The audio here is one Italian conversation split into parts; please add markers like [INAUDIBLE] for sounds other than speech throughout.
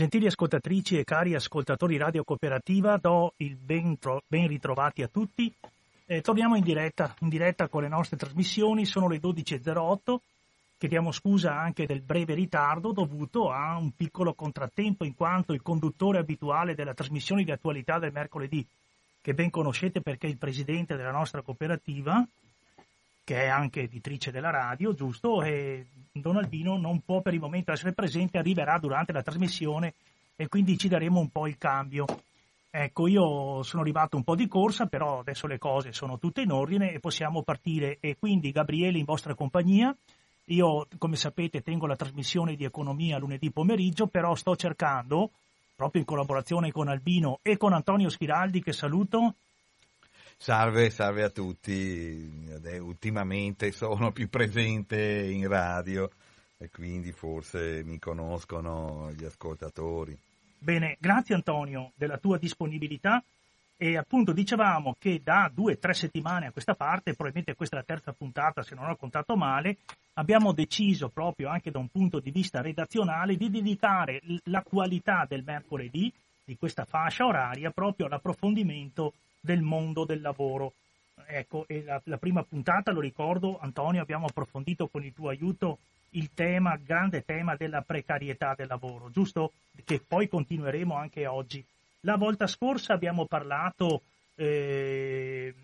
Gentili ascoltatrici e cari ascoltatori Radio Cooperativa, do il ben, tro- ben ritrovati a tutti. Eh, torniamo in diretta, in diretta con le nostre trasmissioni, sono le 12.08. Chiediamo scusa anche del breve ritardo dovuto a un piccolo contrattempo in quanto il conduttore abituale della trasmissione di attualità del mercoledì, che ben conoscete perché è il presidente della nostra cooperativa, che è anche editrice della radio, giusto? E Don Albino non può per il momento essere presente, arriverà durante la trasmissione e quindi ci daremo un po' il cambio. Ecco, io sono arrivato un po' di corsa, però adesso le cose sono tutte in ordine e possiamo partire. E quindi Gabriele in vostra compagnia. Io, come sapete, tengo la trasmissione di economia lunedì pomeriggio, però sto cercando, proprio in collaborazione con Albino e con Antonio Schiraldi, che saluto, Salve, salve a tutti. Ultimamente sono più presente in radio e quindi forse mi conoscono gli ascoltatori. Bene, grazie Antonio della tua disponibilità e appunto dicevamo che da due o tre settimane a questa parte, probabilmente questa è la terza puntata se non ho contato male, abbiamo deciso proprio anche da un punto di vista redazionale di dedicare la qualità del mercoledì, di questa fascia oraria, proprio all'approfondimento del mondo del lavoro. Ecco, la, la, prima puntata, lo ricordo, Antonio, abbiamo approfondito con il tuo aiuto il tema, grande tema della precarietà del lavoro, giusto? Che poi continueremo anche oggi. La volta scorsa abbiamo parlato, eh,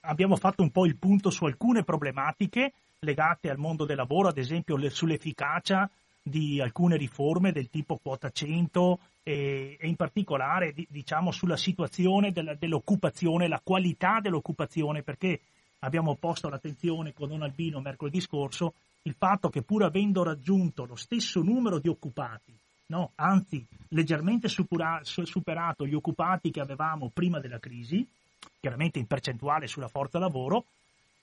abbiamo fatto un po' il punto su alcune problematiche legate al mondo del lavoro, ad esempio le, sull'efficacia di alcune riforme del tipo quota 100 e, e in particolare diciamo sulla situazione della, dell'occupazione, la qualità dell'occupazione, perché abbiamo posto l'attenzione con Don Albino mercoledì scorso il fatto che pur avendo raggiunto lo stesso numero di occupati, no, anzi leggermente supera, superato gli occupati che avevamo prima della crisi, chiaramente in percentuale sulla forza lavoro,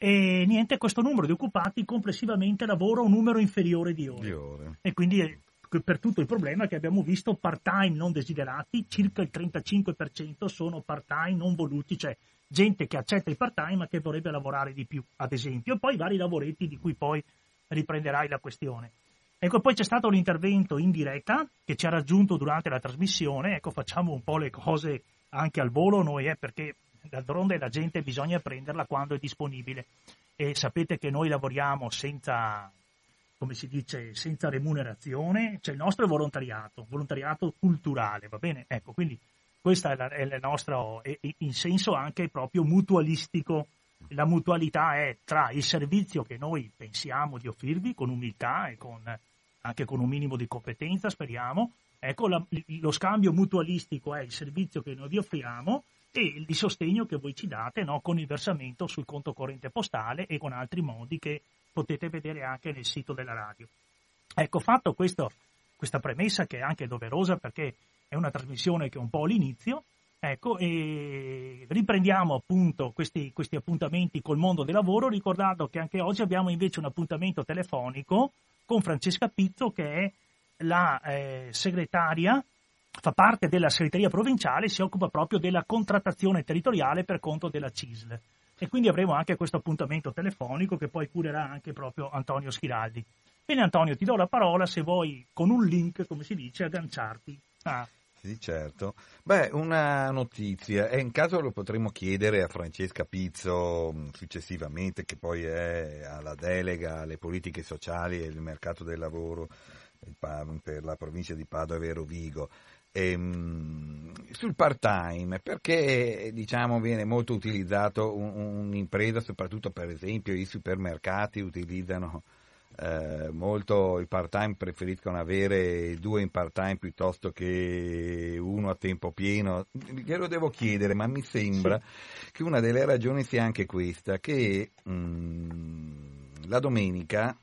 e niente, questo numero di occupati complessivamente lavora un numero inferiore di ore. Di ore. E quindi per tutto il problema che abbiamo visto part-time non desiderati, circa il 35% sono part-time non voluti, cioè gente che accetta il part-time ma che vorrebbe lavorare di più, ad esempio, e poi vari lavoretti di cui poi riprenderai la questione. Ecco, poi c'è stato l'intervento in diretta che ci ha raggiunto durante la trasmissione, ecco, facciamo un po' le cose anche al volo noi, eh, perché D'altronde la gente bisogna prenderla quando è disponibile e sapete che noi lavoriamo senza, come si dice, senza remunerazione, cioè il nostro è volontariato, volontariato culturale, va bene? Ecco, quindi questo è, è il nostro, è, in senso anche proprio mutualistico. La mutualità è tra il servizio che noi pensiamo di offrirvi con umiltà e con, anche con un minimo di competenza, speriamo. Ecco, la, lo scambio mutualistico è il servizio che noi vi offriamo e il sostegno che voi ci date no, con il versamento sul conto corrente postale e con altri modi che potete vedere anche nel sito della radio. Ecco, fatto questo, questa premessa che è anche doverosa perché è una trasmissione che è un po' l'inizio, ecco, e riprendiamo appunto questi, questi appuntamenti col mondo del lavoro ricordando che anche oggi abbiamo invece un appuntamento telefonico con Francesca Pizzo che è la eh, segretaria fa parte della segreteria provinciale e si occupa proprio della contrattazione territoriale per conto della CISL. E quindi avremo anche questo appuntamento telefonico che poi curerà anche proprio Antonio Schiraldi. Bene Antonio, ti do la parola se vuoi con un link, come si dice, agganciarti. Ah. Sì, certo. Beh, una notizia, e in caso lo potremo chiedere a Francesca Pizzo mm, successivamente, che poi è alla delega alle politiche sociali e il mercato del lavoro per la provincia di Padova e Rovigo ehm, sul part time perché diciamo viene molto utilizzato un, un'impresa soprattutto per esempio i supermercati utilizzano eh, molto il part time preferiscono avere due in part time piuttosto che uno a tempo pieno glielo devo chiedere ma mi sembra sì. che una delle ragioni sia anche questa che mh, mm, la domenica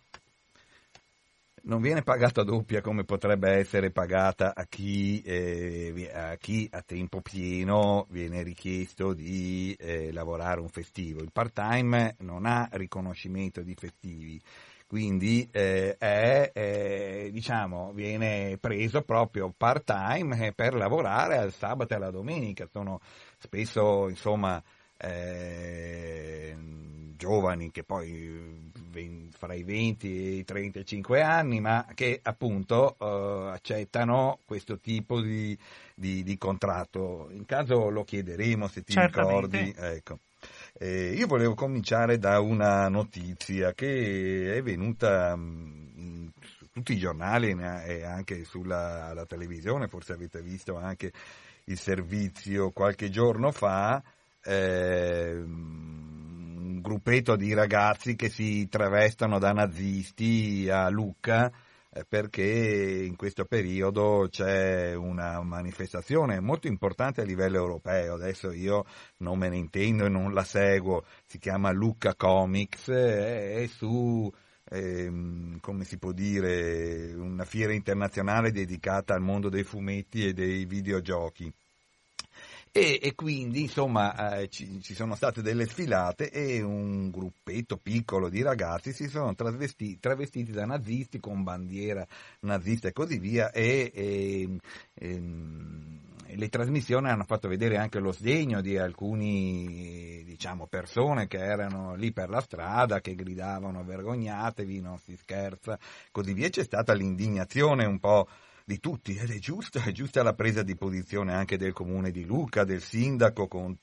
non viene pagata doppia come potrebbe essere pagata a chi, eh, a, chi a, tempo pieno viene richiesto di eh, lavorare un festivo. Il part-time non ha riconoscimento di festivi, quindi eh, è, diciamo, viene preso proprio part-time per lavorare al sabato e alla domenica. Sono spesso insomma, eh, giovani che poi fra i 20 e i 35 anni, ma che appunto eh, accettano questo tipo di, di, di, contratto. In caso lo chiederemo se ti Certamente. ricordi. Ecco. Eh, io volevo cominciare da una notizia che è venuta mh, su tutti i giornali e anche sulla televisione, forse avete visto anche il servizio qualche giorno fa. Eh, un gruppetto di ragazzi che si travestono da nazisti a Lucca eh, perché in questo periodo c'è una manifestazione molto importante a livello europeo, adesso io non me ne intendo e non la seguo, si chiama Lucca Comics, eh, è su, ehm, come si può dire, una fiera internazionale dedicata al mondo dei fumetti e dei videogiochi. E, e, quindi insomma eh, ci, ci, sono state delle sfilate e un gruppetto piccolo di ragazzi si sono travestiti, travestiti da nazisti con bandiera nazista e così via e, e, e, le trasmissioni hanno fatto vedere anche lo sdegno di alcune diciamo, persone che erano lì per la strada, che gridavano vergognatevi, non si scherza, così via. C'è stata l'indignazione un po' di tutti ed è giusta, è giusta la presa di posizione anche del comune di Lucca, del sindaco con,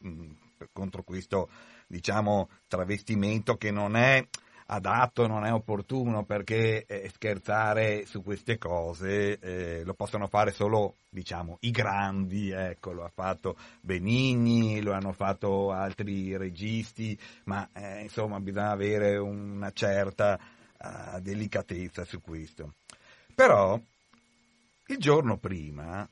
contro questo diciamo, travestimento che non è adatto, non è opportuno perché eh, scherzare su queste cose eh, lo possono fare solo diciamo, i grandi, ecco, lo ha fatto Benigni, lo hanno fatto altri registi, ma eh, insomma bisogna avere una certa uh, delicatezza su questo. Però il giorno prima,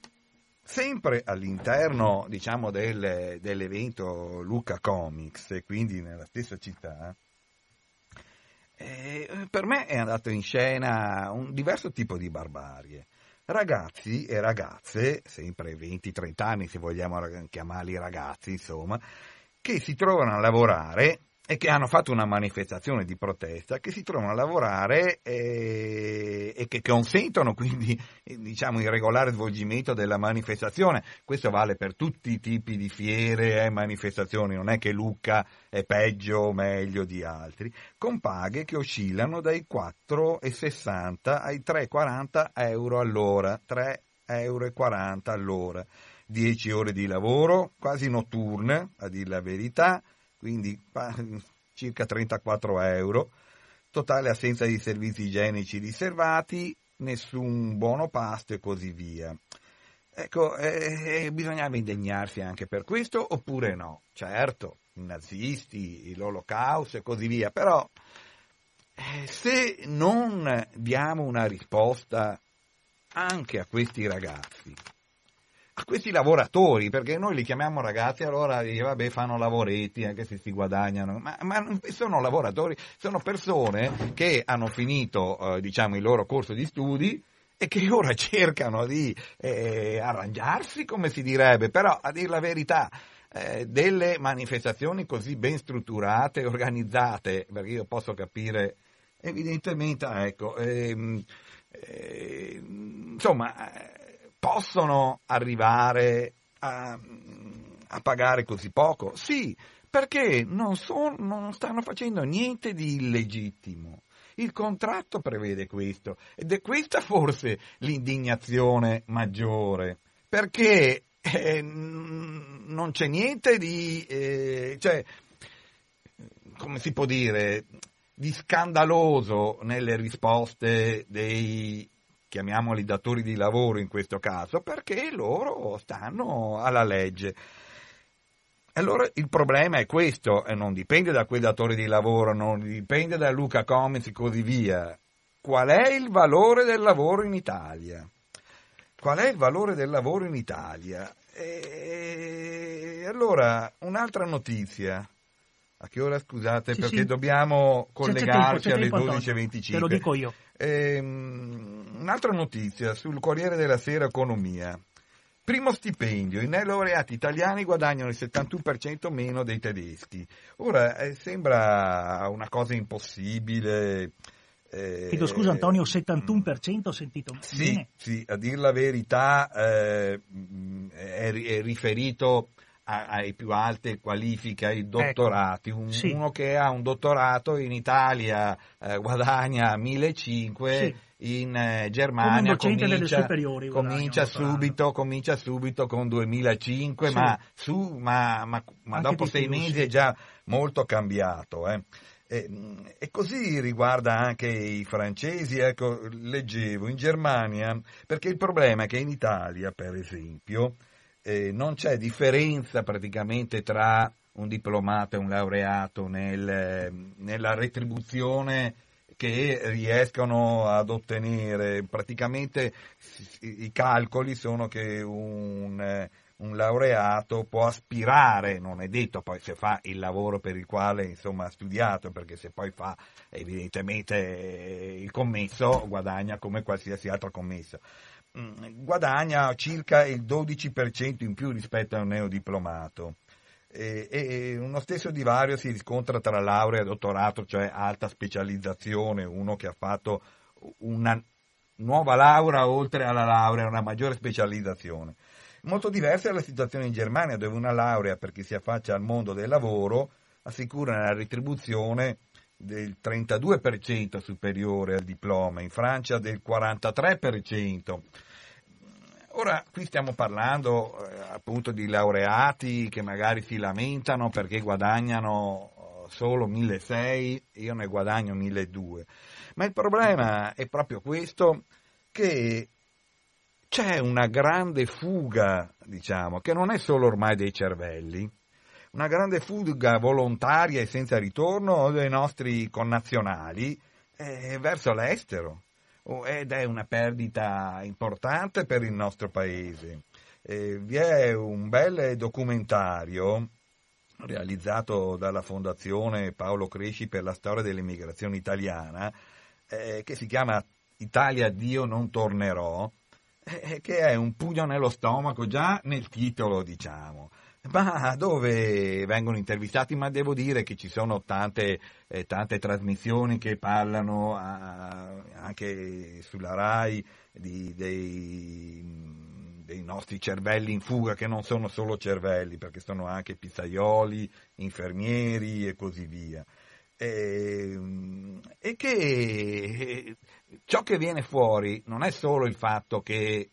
sempre all'interno diciamo, del, dell'evento Luca Comics, e quindi nella stessa città, eh, per me è andato in scena un diverso tipo di barbarie. Ragazzi e ragazze, sempre 20-30 anni se vogliamo chiamarli ragazzi, insomma, che si trovano a lavorare e che hanno fatto una manifestazione di protesta, che si trovano a lavorare e, e che consentono quindi diciamo, il regolare svolgimento della manifestazione. Questo vale per tutti i tipi di fiere e manifestazioni, non è che Lucca è peggio o meglio di altri, con paghe che oscillano dai 4,60 ai 3,40 euro all'ora, 3,40 euro all'ora. 10 ore di lavoro, quasi notturne, a dire la verità, quindi circa 34 euro, totale assenza di servizi igienici riservati, nessun buono pasto e così via. Ecco, eh, bisognava indegnarsi anche per questo oppure no? Certo, i nazisti, l'olocausto e così via, però eh, se non diamo una risposta anche a questi ragazzi, a questi lavoratori, perché noi li chiamiamo ragazzi, allora vabbè fanno lavoretti anche se si guadagnano, ma, ma sono lavoratori, sono persone che hanno finito eh, diciamo, il loro corso di studi e che ora [LAUGHS] cercano di eh, arrangiarsi, come si direbbe, però a dire la verità, eh, delle manifestazioni così ben strutturate organizzate, perché io posso capire evidentemente, ecco, ehm, eh, insomma, possono arrivare a, a pagare così poco? Sì, perché non, son, non stanno facendo niente di illegittimo. Il contratto prevede questo ed è questa forse l'indignazione maggiore, perché eh, non c'è niente di, eh, cioè, come si può dire, di scandaloso nelle risposte dei chiamiamoli datori di lavoro in questo caso, perché loro stanno alla legge. Allora il problema è questo, e non dipende da quei datori di lavoro, non dipende da Luca Comics e così via. Qual è il valore del lavoro in Italia? Qual è il valore del lavoro in Italia? E allora, un'altra notizia. A che ora scusate? Sì, perché sì. dobbiamo collegarci tempo, alle c'è tempo, 12.25. Te lo dico io. Ehm, un'altra notizia sul Corriere della Sera Economia. Primo stipendio, i neolaureati italiani guadagnano il 71% meno dei tedeschi. Ora eh, sembra una cosa impossibile. eh, Chiedo scusa Antonio, 71% ho sentito Sì, bene. sì, a dir la verità eh, è, è riferito ai più alte qualifiche, ai dottorati. Ecco, sì. Uno che ha un dottorato in Italia eh, guadagna 1.500, Sì. in eh, Germania comincia, comincia subito, comincia subito con 2.500, Sì. ma, su, ma, ma- ma dopo sei più, mesi è già molto cambiato. eh. E, e così riguarda anche i francesi, ecco, leggevo in Germania, perché il problema è che in Italia, per esempio, eh, non c'è differenza praticamente tra un diplomato e un laureato nel, nella retribuzione che riescono ad ottenere. Praticamente i calcoli sono che un, un laureato può aspirare, non è detto poi se fa il lavoro per il quale insomma, ha studiato, perché se poi fa evidentemente eh, il commesso guadagna come qualsiasi altro commesso. Mm, Guadagna circa il 12% in più rispetto a un neodiplomato. E, e uno stesso divario si riscontra tra laurea e dottorato, cioè alta specializzazione, uno che ha fatto una nuova laurea oltre alla laurea, una maggiore specializzazione. Molto diversa è la situazione in Germania, dove una laurea per chi si affaccia al mondo del lavoro assicura una retribuzione del 32% superiore al diploma, in Francia del 43%. Ora qui stiamo parlando eh, appunto di laureati che magari si lamentano perché guadagnano eh, solo 1.600, io ne guadagno 1.200. Ma il problema è proprio questo che c'è una grande fuga, diciamo, che non è solo ormai dei cervelli, una grande fuga volontaria e senza ritorno dei nostri connazionali eh, verso l'estero Oh, ed è una perdita importante per il nostro paese. Eh, vi è un bel documentario realizzato dalla Fondazione Paolo Cresci per la storia dell'immigrazione italiana eh, che si chiama Italia Dio non tornerò, eh, che è un pugno nello stomaco già nel titolo, diciamo ma dove vengono intervistati, ma devo dire che ci sono tante, eh, tante trasmissioni che parlano a, anche sulla RAI di, dei, dei, nostri cervelli in fuga, che non sono solo cervelli, perché sono anche pizzaioli, infermieri e così via. E, e che ciò che viene fuori non è solo il fatto che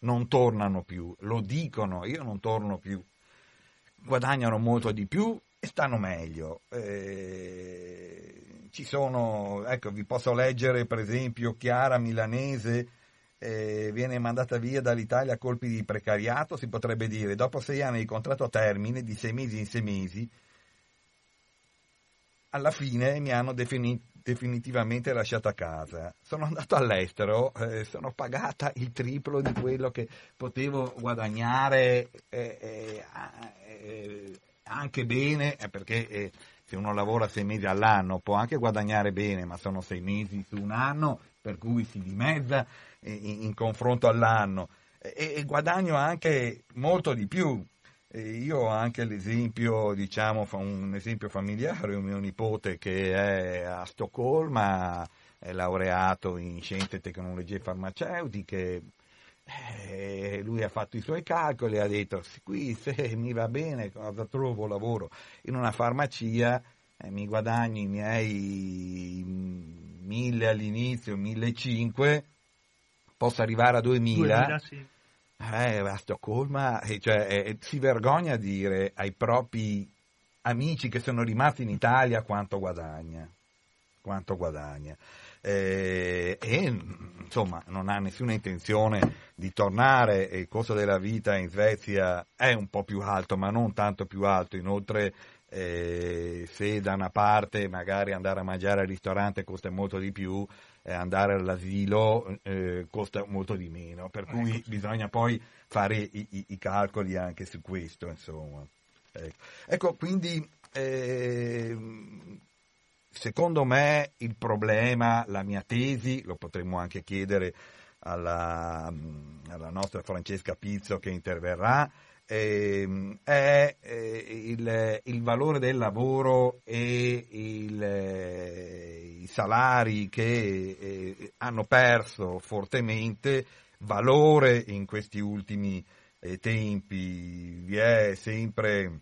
non tornano più, lo dicono, io non torno più guadagnano molto di più e stanno meglio. Eh, ci sono, ecco, vi posso leggere per esempio Chiara Milanese, eh, viene mandata via dall'Italia a colpi di precariato, si potrebbe dire, dopo sei anni di contratto a termine, di sei mesi in sei mesi, alla fine mi hanno defini- definitivamente lasciato a casa. Sono andato all'estero, eh, sono pagata il triplo di quello che potevo guadagnare eh, eh, anche bene, perché se uno lavora sei mesi all'anno può anche guadagnare bene, ma sono sei mesi su un anno, per cui si dimezza in, in confronto all'anno. E, e guadagno anche molto di più, io ho anche l'esempio, diciamo, un esempio familiare, un mio nipote che è a Stoccolma, è laureato in scienze e tecnologie farmaceutiche, eh, lui ha fatto i suoi calcoli e ha detto, qui se mi va bene cosa trovo lavoro in una farmacia, eh, mi guadagno i miei mille all'inizio, 1500, posso arrivare a 2000. 2000 sì. Eh, a Stoccolma cioè, eh, si vergogna a dire ai propri amici che sono rimasti in Italia quanto guadagna. Quanto guadagna. Eh, e insomma non ha nessuna intenzione di tornare, il costo della vita in Svezia è un po' più alto, ma non tanto più alto. Inoltre, eh, se da una parte magari andare a mangiare al ristorante costa molto di più, eh, andare all'asilo eh, costa molto di meno, per cui ecco. bisogna poi fare i, i, i, calcoli anche su questo, insomma. Ecco, ecco quindi eh, secondo me il problema, la mia tesi, lo potremmo anche chiedere alla, alla nostra Francesca Pizzo che interverrà, eh, è eh, il, il, valore del lavoro e il, eh, i salari che eh, hanno perso fortemente valore in questi ultimi eh, tempi. Vi è sempre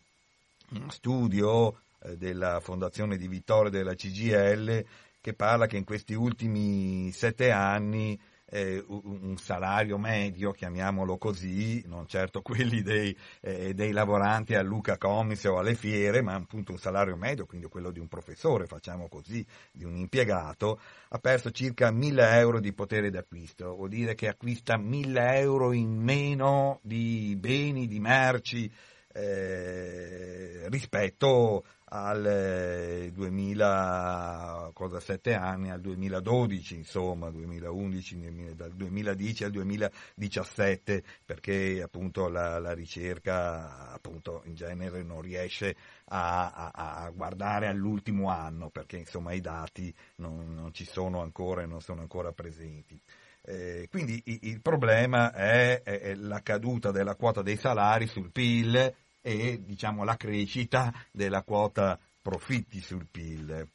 uno studio eh, della Fondazione di Vittorio della CGL che parla che in questi ultimi sette anni eh, un salario medio, chiamiamolo così, non certo quelli dei, eh, dei, lavoranti a Luca Comis o alle fiere, ma appunto un salario medio, quindi quello di un professore, facciamo così, di un impiegato, ha perso circa 1000 euro di potere d'acquisto, vuol dire che acquista 1000 euro in meno di beni, di merci, eh, rispetto al 2007 eh, anni al 2012, insomma, 2011, dal 2010 al 2017, perché appunto la, la ricerca appunto in genere non riesce a, a, a, guardare all'ultimo anno, perché insomma i dati non, non ci sono ancora e non sono ancora presenti. Eh, quindi il, il problema è, è, è la caduta della quota dei salari sul PIL, e diciamo, la crescita della quota profitti sul PIL.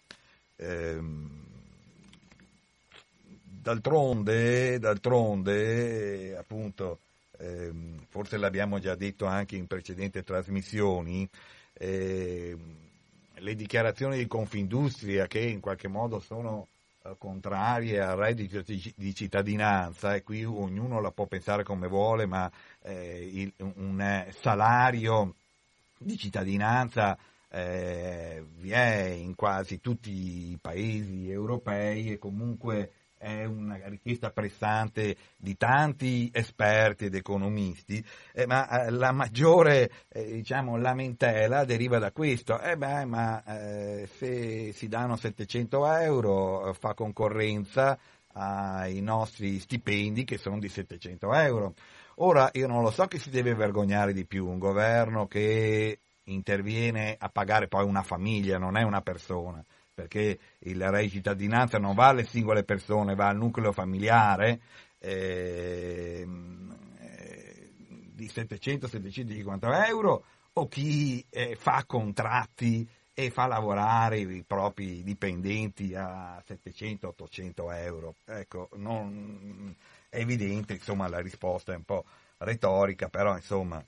Ehm, d'altronde, d'altronde, appunto, ehm, forse l'abbiamo già detto anche in precedenti trasmissioni, ehm, le dichiarazioni di Confindustria che in qualche modo sono eh, contrarie al reddito di cittadinanza e qui ognuno la può pensare come vuole, ma eh, il, un salario di cittadinanza eh, vi è in quasi tutti i paesi europei e comunque è una richiesta pressante di tanti esperti ed economisti, eh, ma eh, la maggiore eh, diciamo, lamentela deriva da questo. Eh beh, ma eh, se si danno 700 euro eh, fa concorrenza ai nostri stipendi che sono di 700 euro. Ora io non lo so che si deve vergognare di più, un governo che interviene a pagare poi una famiglia, non è una persona, perché il di cittadinanza non va alle singole persone, va al nucleo familiare eh, di 700-750 euro o chi eh, fa contratti e fa lavorare i propri dipendenti a 700-800 euro. Ecco, non, è evidente, insomma, la risposta è un po' retorica, però insomma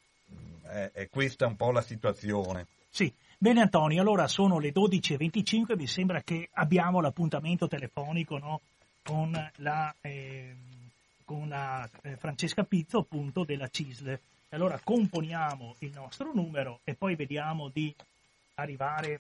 è, è questa un po' la situazione. Sì, bene Antonio, allora sono le 12.25, mi sembra che abbiamo l'appuntamento telefonico no, con la, eh, con la eh, Francesca Pizzo appunto della CISL. Allora componiamo il nostro numero e poi vediamo di arrivare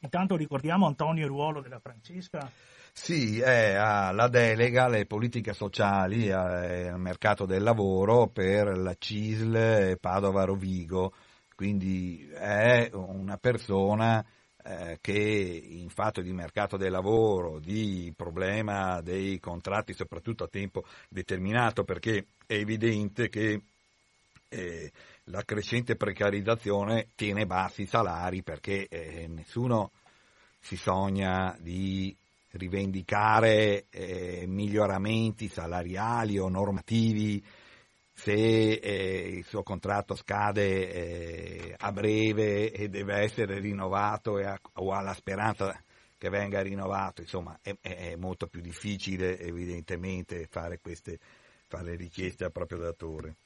Intanto ricordiamo Antonio il ruolo della Francesca. Sì, ha la delega alle politiche sociali al mercato del lavoro per la CISL Padova Rovigo, quindi è una persona eh, che in fatto di mercato del lavoro, di problema dei contratti soprattutto a tempo determinato, perché è evidente che eh, la crescente precarizzazione tiene bassi i salari perché eh, nessuno si sogna di rivendicare eh, miglioramenti salariali o normativi se eh, il suo contratto scade eh, a breve e deve essere rinnovato ha, o ha la speranza che venga rinnovato, insomma è, è molto più difficile evidentemente fare, queste, fare richieste al proprio datore.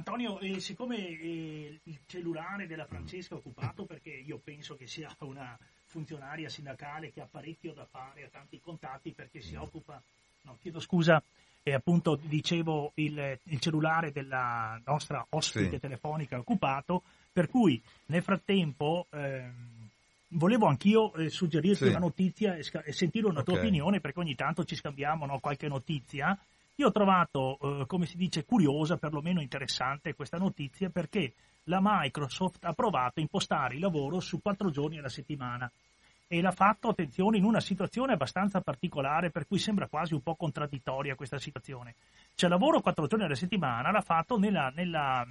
Antonio, eh, siccome eh, il cellulare della Francesca è occupato, perché io penso che sia una funzionaria sindacale che ha parecchio da fare, ha tanti contatti perché si mm. occupa, no, chiedo scusa, e appunto dicevo il, il cellulare della nostra ospite sì. telefonica è occupato, per cui nel frattempo ehm, volevo anch'io eh, suggerirti sì. una notizia e, e, sentire una tua opinione perché ogni tanto ci scambiamo no, qualche notizia io ho trovato, eh, come si dice, curiosa, perlomeno interessante questa notizia perché la Microsoft ha provato a impostare il lavoro su quattro giorni alla settimana e l'ha fatto, attenzione, in una situazione abbastanza particolare per cui sembra quasi un po' contraddittoria questa situazione. Cioè lavoro quattro giorni alla settimana l'ha fatto nella, nella,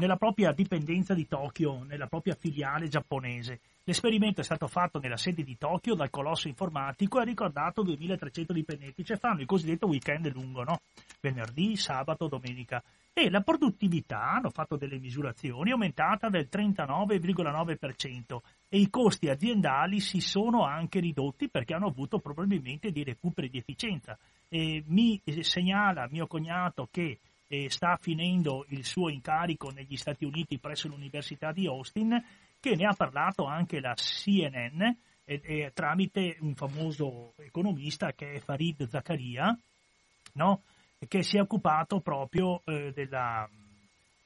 nella propria dipendenza di Tokyo, nella propria filiale giapponese L'esperimento è stato fatto nella sede di Tokyo dal colosso informatico e ha ricordato 2300 dipendenti, cioè fanno il cosiddetto weekend lungo, no? venerdì, sabato, domenica. E la produttività, hanno fatto delle misurazioni, è aumentata del 39,9%, e i costi aziendali si sono anche ridotti perché hanno avuto probabilmente dei recuperi di efficienza. E mi segnala mio cognato che eh, sta finendo il suo incarico negli Stati Uniti presso l'Università di Austin, che ne ha parlato anche la CNN eh, eh, tramite un famoso economista che è Farid Zakaria, no? che si è occupato proprio eh, della...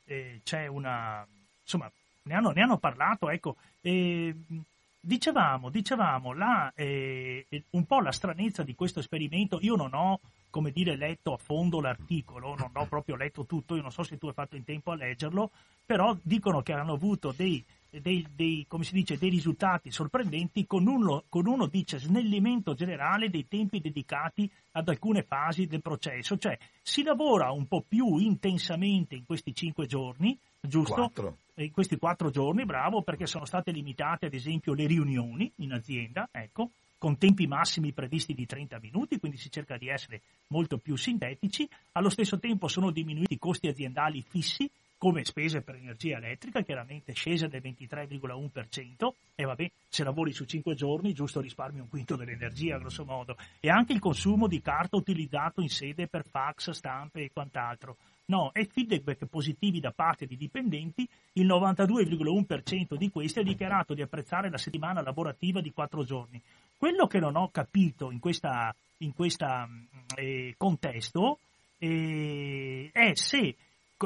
Eh, c'è una... insomma, ne hanno, ne hanno parlato, ecco, dicevamo, dicevamo la, eh, un po' la stranezza di questo esperimento, io non ho, come dire, letto a fondo l'articolo, non ho proprio letto tutto, io non so se tu hai fatto in tempo a leggerlo, però dicono che hanno avuto dei, dei, dei, dice, dei risultati sorprendenti con uno, con uno, dice, snellimento generale dei tempi dedicati ad alcune fasi del processo, cioè si lavora un po' più intensamente in questi cinque giorni, giusto? Quattro. In questi quattro giorni, bravo, perché sono state limitate ad esempio le riunioni in azienda, ecco, con tempi massimi previsti di 30 minuti, quindi si cerca di essere molto più sintetici. Allo stesso tempo sono diminuiti i costi aziendali fissi, come spese per energia elettrica, chiaramente scese del 23,1%, e vabbè, se lavori su 5 giorni, giusto risparmi un quinto dell'energia, grosso modo, e anche il consumo di carta utilizzato in sede per fax, stampe e quant'altro. No, e feedback positivi da parte di dipendenti, il 92,1% di questi ha dichiarato di apprezzare la settimana lavorativa di 4 giorni. Quello che non ho capito in questo eh, contesto eh, è se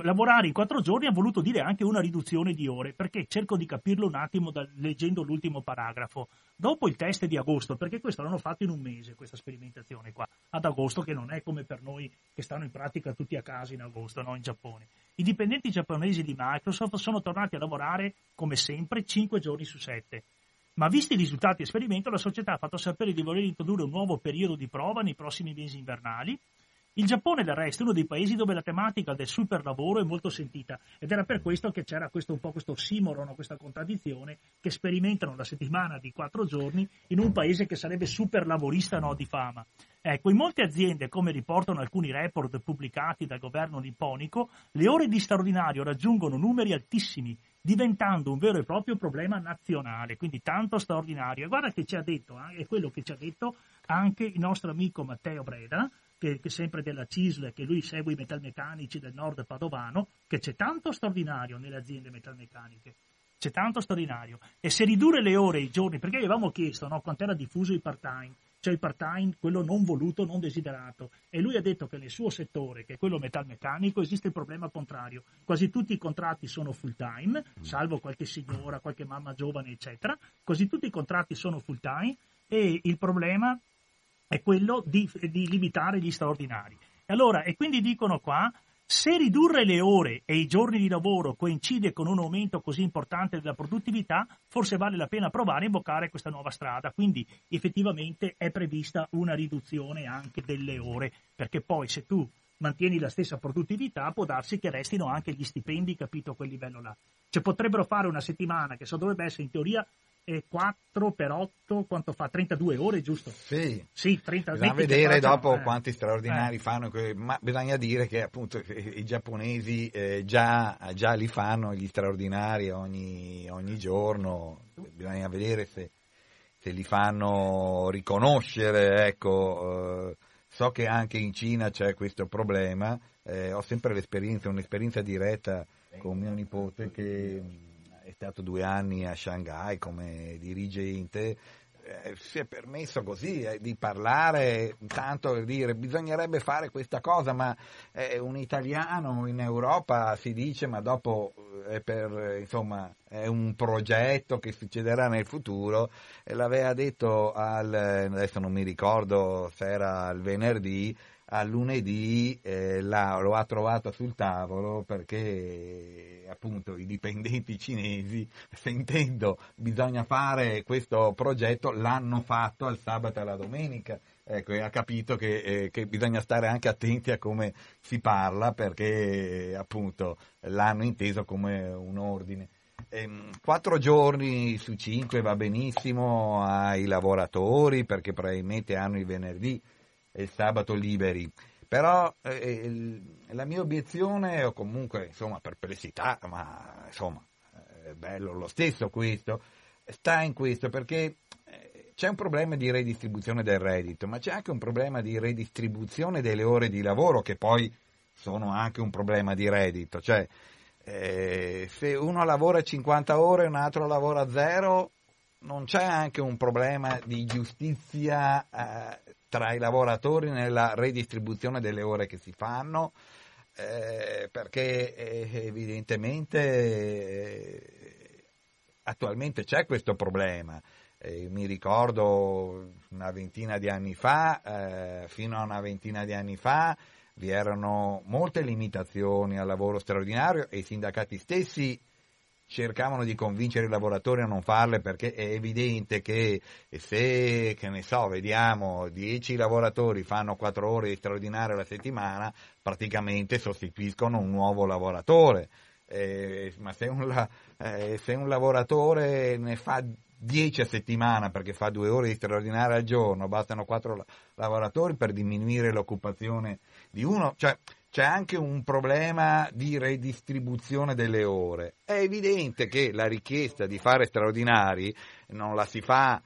lavorare in quattro giorni ha voluto dire anche una riduzione di ore, perché cerco di capirlo un attimo da, leggendo l'ultimo paragrafo. Dopo il test di agosto, perché questo l'hanno fatto in un mese, questa sperimentazione qua, ad agosto, che non è come per noi che stanno in pratica tutti a casa in agosto, no, in Giappone. I dipendenti giapponesi di Microsoft sono tornati a lavorare, come sempre, cinque giorni su sette. Ma visti i risultati dell'esperimento, la società ha fatto sapere di voler introdurre un nuovo periodo di prova nei prossimi mesi invernali, il Giappone del resto è uno dei paesi dove la tematica del super lavoro è molto sentita ed era per questo che c'era questo, un po' questo simorono, questa contraddizione che sperimentano la settimana di quattro giorni in un paese che sarebbe super lavorista no, di fama. Ecco, in molte aziende, come riportano alcuni report pubblicati dal governo nipponico, le ore di straordinario raggiungono numeri altissimi, diventando un vero e proprio problema nazionale, quindi tanto straordinario. E guarda che ci ha detto, eh, è quello che ci ha detto anche il nostro amico Matteo Breda, che, che sempre della CISL, che lui segue i metalmeccanici del nord padovano, che c'è tanto straordinario nelle aziende metalmeccaniche. C'è tanto straordinario. E se ridurre le ore e i giorni, perché gli avevamo chiesto no, quanto era diffuso il part-time, cioè il part-time, quello non voluto, non desiderato. E lui ha detto che nel suo settore, che è quello metalmeccanico, esiste il problema contrario. Quasi tutti i contratti sono full-time, salvo qualche signora, qualche mamma giovane, eccetera. Quasi tutti i contratti sono full-time e il problema è quello di, di limitare gli straordinari. E allora, e quindi dicono qua, se ridurre le ore e i giorni di lavoro coincide con un aumento così importante della produttività, forse vale la pena provare a imboccare questa nuova strada. Quindi effettivamente è prevista una riduzione anche delle ore, perché poi se tu mantieni la stessa produttività può darsi che restino anche gli stipendi, capito, a quel livello là. Cioè potrebbero fare una settimana che so, dovrebbe essere in teoria e 4 per 8, quanto fa? 32 ore, giusto? Sì. Sì, 30 Bisogna vedere dopo eh. quanti straordinari eh. fanno, ma bisogna dire che appunto i giapponesi eh, già, già, li fanno gli straordinari ogni, ogni giorno, bisogna vedere se, se li fanno riconoscere, ecco. Eh, so che anche in Cina c'è questo problema, eh, ho sempre l'esperienza, un'esperienza diretta con mio nipote che stato due anni a Shanghai come dirigente, eh, si è permesso così eh, di parlare, tanto per dire bisognerebbe fare questa cosa, ma eh, un italiano in Europa si dice ma dopo eh, è, per, insomma, è un progetto che succederà nel futuro e l'aveva detto al, adesso non mi ricordo se era il venerdì, a lunedì eh, la, lo ha trovato sul tavolo perché appunto i dipendenti cinesi [LAUGHS] sentendo bisogna fare questo progetto l'hanno fatto al sabato e alla domenica ecco, e ha capito che, eh, che, bisogna stare anche attenti a come si parla perché appunto l'hanno inteso come un ordine. Ehm, quattro giorni su cinque va benissimo ai lavoratori perché probabilmente hanno il venerdì e il sabato liberi. Però eh, il, la mia obiezione, o comunque insomma perplessità, ma insomma è bello lo stesso questo, sta in questo perché eh, c'è un problema di redistribuzione del reddito, ma c'è anche un problema di redistribuzione delle ore di lavoro che poi sono anche un problema di reddito. Cioè, eh, se uno lavora 50 ore e un altro lavora zero, non c'è anche un problema di giustizia eh, tra i lavoratori nella redistribuzione delle ore che si fanno, eh, perché eh, evidentemente eh, attualmente c'è questo problema. Eh, mi ricordo una ventina di anni fa, eh, fino a una ventina di anni fa, vi erano molte limitazioni al lavoro straordinario e i sindacati stessi cercavano di convincere i lavoratori a non farle perché è evidente che se, che ne so, vediamo 10 lavoratori fanno 4 ore di straordinario alla settimana, praticamente sostituiscono un nuovo lavoratore. Eh, ma se un, eh, se un lavoratore ne fa 10 a settimana perché fa 2 ore di straordinario al giorno, bastano 4 lavoratori per diminuire l'occupazione di uno, cioè c'è anche un problema di redistribuzione delle ore. È evidente che la richiesta di fare straordinari non la si fa,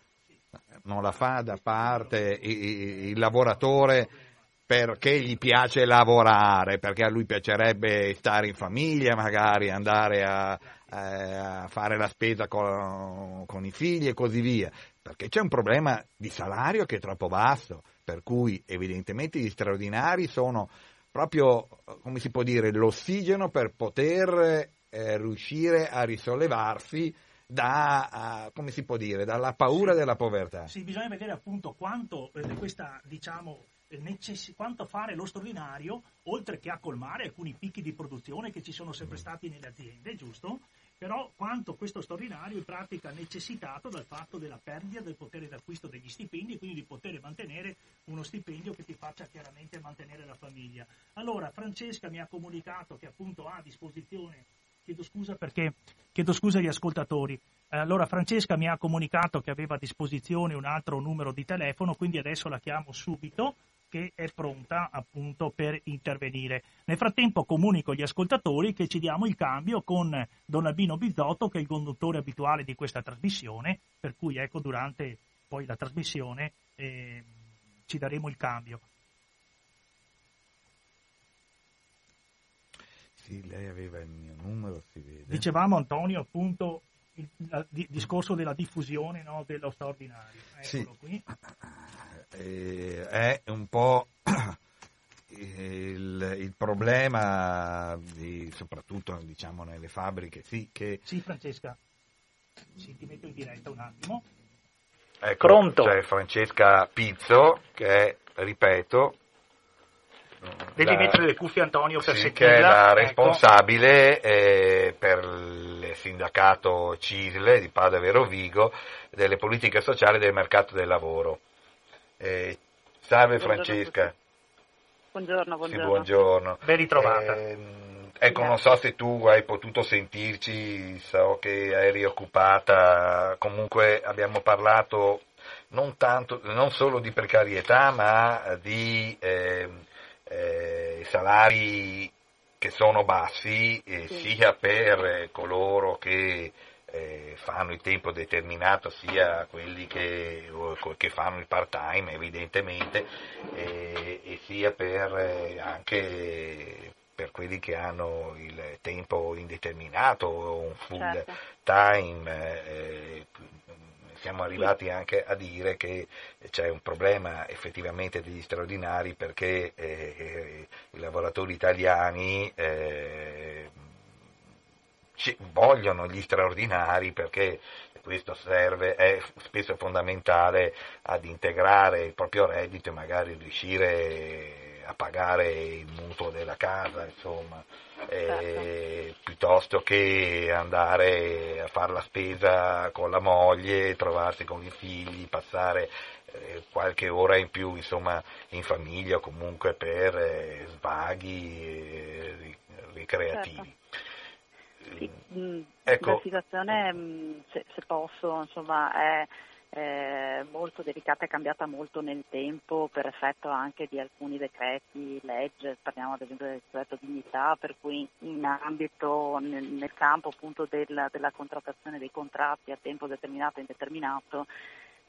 non la fa da parte il lavoratore perché gli piace lavorare, perché a lui piacerebbe stare in famiglia, magari andare a, a fare la spesa con, con i figli e così via, perché c'è un problema di salario che è troppo basso, per cui evidentemente gli straordinari sono proprio, come si può dire, l'ossigeno per poter eh, riuscire a risollevarsi da, uh, come si può dire, dalla paura sì. della povertà. Sì, bisogna vedere appunto quanto eh, questa, diciamo, necess- quanto fare lo straordinario, oltre che a colmare alcuni picchi di produzione che ci sono sempre mm. stati nelle aziende, giusto? Però quanto questo straordinario in pratica necessitato dal fatto della perdita del potere d'acquisto degli stipendi quindi di poter mantenere uno stipendio che ti faccia chiaramente mantenere la famiglia. Allora Francesca mi ha comunicato che appunto ha a disposizione, chiedo scusa perché, chiedo scusa agli ascoltatori, allora Francesca mi ha comunicato che aveva a disposizione un altro numero di telefono, quindi adesso la chiamo subito che è pronta appunto per intervenire. Nel frattempo comunico agli ascoltatori che ci diamo il cambio con Don Albino Bizzotto che è il conduttore abituale di questa trasmissione, per cui ecco durante poi la trasmissione eh, ci daremo il cambio. Sì, lei aveva il mio numero, si vede. Dicevamo Antonio appunto il, il, il discorso della diffusione no, dello straordinario. Eccolo sì. qui [CLEARS THROAT] eh, è un po' [CLEARS THROAT] il, il problema, di, soprattutto diciamo nelle fabbriche, sì, che... Sì, Francesca, sì, ti metto in diretta un attimo. Ecco, Pronto. c'è Francesca Pizzo che è, ripeto, Devi la, mettere le cuffie Antonio per sì, che è la ecco. responsabile eh, per il sindacato CISLE di Padova e Rovigo delle politiche sociali del mercato del lavoro. Eh, salve buongiorno Francesca. Buongiorno, buongiorno. Sì, buongiorno. Ben ritrovata. Eh, ecco, non so se tu hai potuto sentirci, so che eri occupata, comunque abbiamo parlato non, tanto, non solo di precarietà, ma di eh, eh, salari che sono bassi, eh, sì. sia per coloro che eh, fanno il tempo determinato sia quelli che, che fanno il part time evidentemente eh, e sia per eh, anche per quelli che hanno il tempo indeterminato o un full certo. time eh, siamo arrivati anche a dire che c'è un problema effettivamente degli straordinari perché eh, eh, i lavoratori italiani eh, vogliono gli straordinari perché questo serve, è spesso fondamentale ad integrare il proprio reddito e magari riuscire a pagare il mutuo della casa, insomma, eh, piuttosto che andare a fare la spesa con la moglie, trovarsi con i figli, passare eh, qualche ora in più insomma, in famiglia o comunque per eh, svaghi ricreativi. Certo. Sì, mm, ecco. La situazione, mm, se, se, posso, insomma, è eh, molto delicata e cambiata molto nel tempo per effetto anche di alcuni decreti, legge, parliamo ad esempio del decreto dignità, per cui in ambito, nel, nel campo appunto del, della contrattazione dei contratti a tempo determinato e indeterminato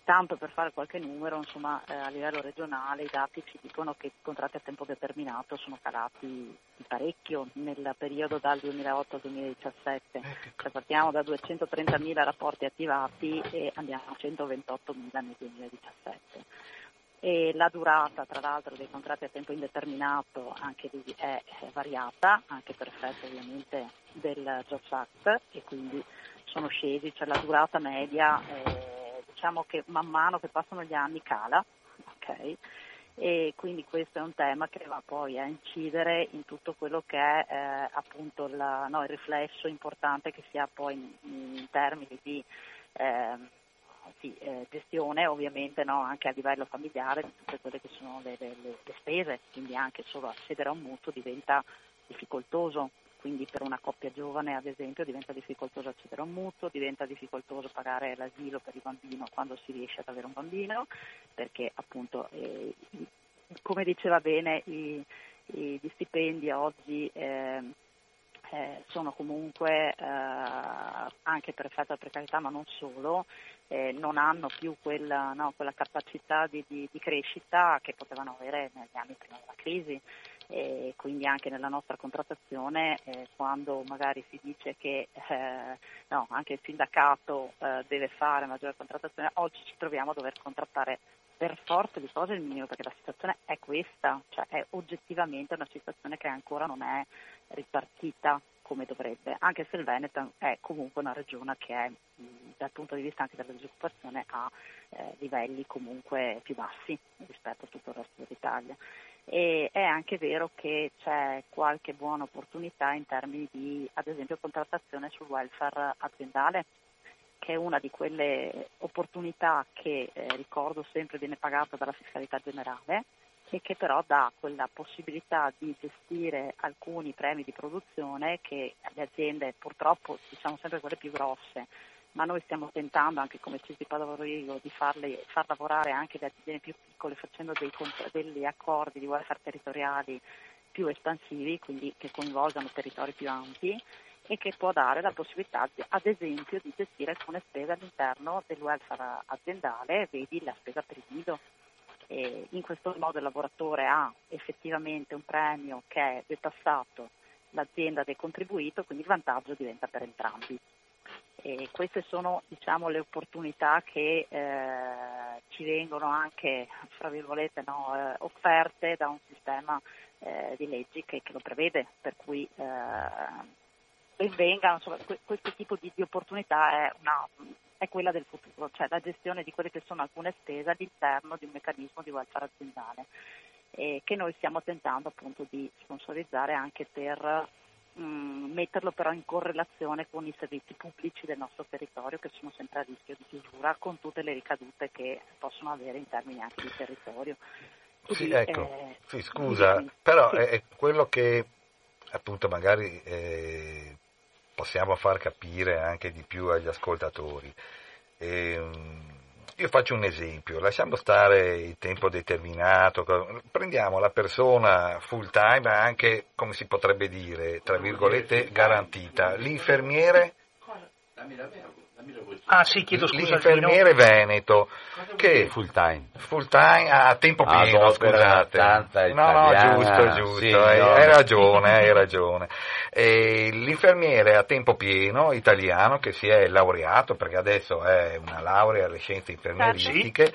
Tanto per fare qualche numero, insomma, eh, a livello regionale i dati ci dicono che i contratti a tempo determinato sono calati di parecchio nel periodo dal 2008 al 2017. Cioè, partiamo da 230.000 rapporti attivati e andiamo a 128.000 nel 2017. E la durata, tra l'altro, dei contratti a tempo indeterminato anche lì è, variata, anche per effetto ovviamente del Jobs Act e quindi sono scesi, cioè la durata media è diciamo che man mano che passano gli anni cala, okay? e quindi questo è un tema che va poi a incidere in tutto quello che è eh, appunto la, no, il riflesso importante che si ha poi in, in termini di eh, sì, eh, gestione ovviamente no, anche a livello familiare di tutte quelle che sono le, le, le spese, quindi anche solo accedere a un mutuo diventa difficoltoso quindi per una coppia giovane ad esempio diventa difficoltoso accedere a un mutuo, diventa difficoltoso pagare l'asilo per il bambino quando si riesce ad avere un bambino, perché appunto eh, come diceva bene i, i, gli stipendi oggi eh, eh, sono comunque eh, anche per effetto della precarietà ma non solo, eh, non hanno più quella, no, quella capacità di, di, di, crescita che potevano avere negli anni prima della crisi e quindi anche nella nostra contrattazione eh, quando magari si dice che eh, no, anche il sindacato eh, deve fare maggiore contrattazione, oggi ci troviamo a dover contrattare per forza di cose il minimo perché la situazione è questa, cioè è oggettivamente una situazione che ancora non è ripartita come dovrebbe, anche se il Veneto è comunque una regione che è dal punto di vista anche della disoccupazione a eh, livelli comunque più bassi rispetto a tutto il resto dell'Italia e è anche vero che c'è qualche buona opportunità in termini di, ad esempio, contrattazione sul welfare aziendale, che è una di quelle opportunità che, eh, ricordo sempre, viene pagata dalla fiscalità generale e che però dà quella possibilità di gestire alcuni premi di produzione che le aziende, purtroppo, diciamo sempre quelle più grosse, ma noi stiamo tentando, anche come CISI Padovorigo, di farle, far lavorare anche le aziende più piccole facendo dei, degli accordi di welfare territoriali più espansivi, quindi che coinvolgano territori più ampi e che può dare la possibilità, ad esempio, di gestire alcune spese all'interno del welfare aziendale, vedi la spesa per il nido. E in questo modo il lavoratore ha effettivamente un premio che è detassato, l'azienda ha decontribuito, quindi il vantaggio diventa per entrambi. E queste sono diciamo, le opportunità che eh, ci vengono anche no, eh, offerte da un sistema eh, di leggi che, che, lo prevede, per cui eh, vengano, insomma, questo tipo di, di opportunità è, una, è, quella del futuro, cioè la gestione di quelle che sono alcune spese all'interno di un meccanismo di welfare aziendale che noi stiamo tentando appunto di sponsorizzare anche per mh, mm, metterlo però in correlazione con i servizi pubblici del nostro territorio che sono sempre a rischio di chiusura con tutte le ricadute che possono avere in termini anche di territorio. Quindi, sì, ecco, eh, sì, scusa, sì, però sì. è quello che appunto magari eh, possiamo far capire anche di più agli ascoltatori. E, ehm, io faccio un esempio, lasciamo stare il tempo determinato, prendiamo la persona full time, anche, come si potrebbe dire, tra virgolette, garantita. L'infermiere? Ah sì, chiedo scusa. L'infermiere Veneto, che full time. Full time a tempo pieno, scusate. No, no, giusto, giusto, sì, hai, no. hai, ragione, hai ragione. E l'infermiere a tempo pieno italiano che si è laureato, perché adesso è una laurea alle scienze infermieristiche,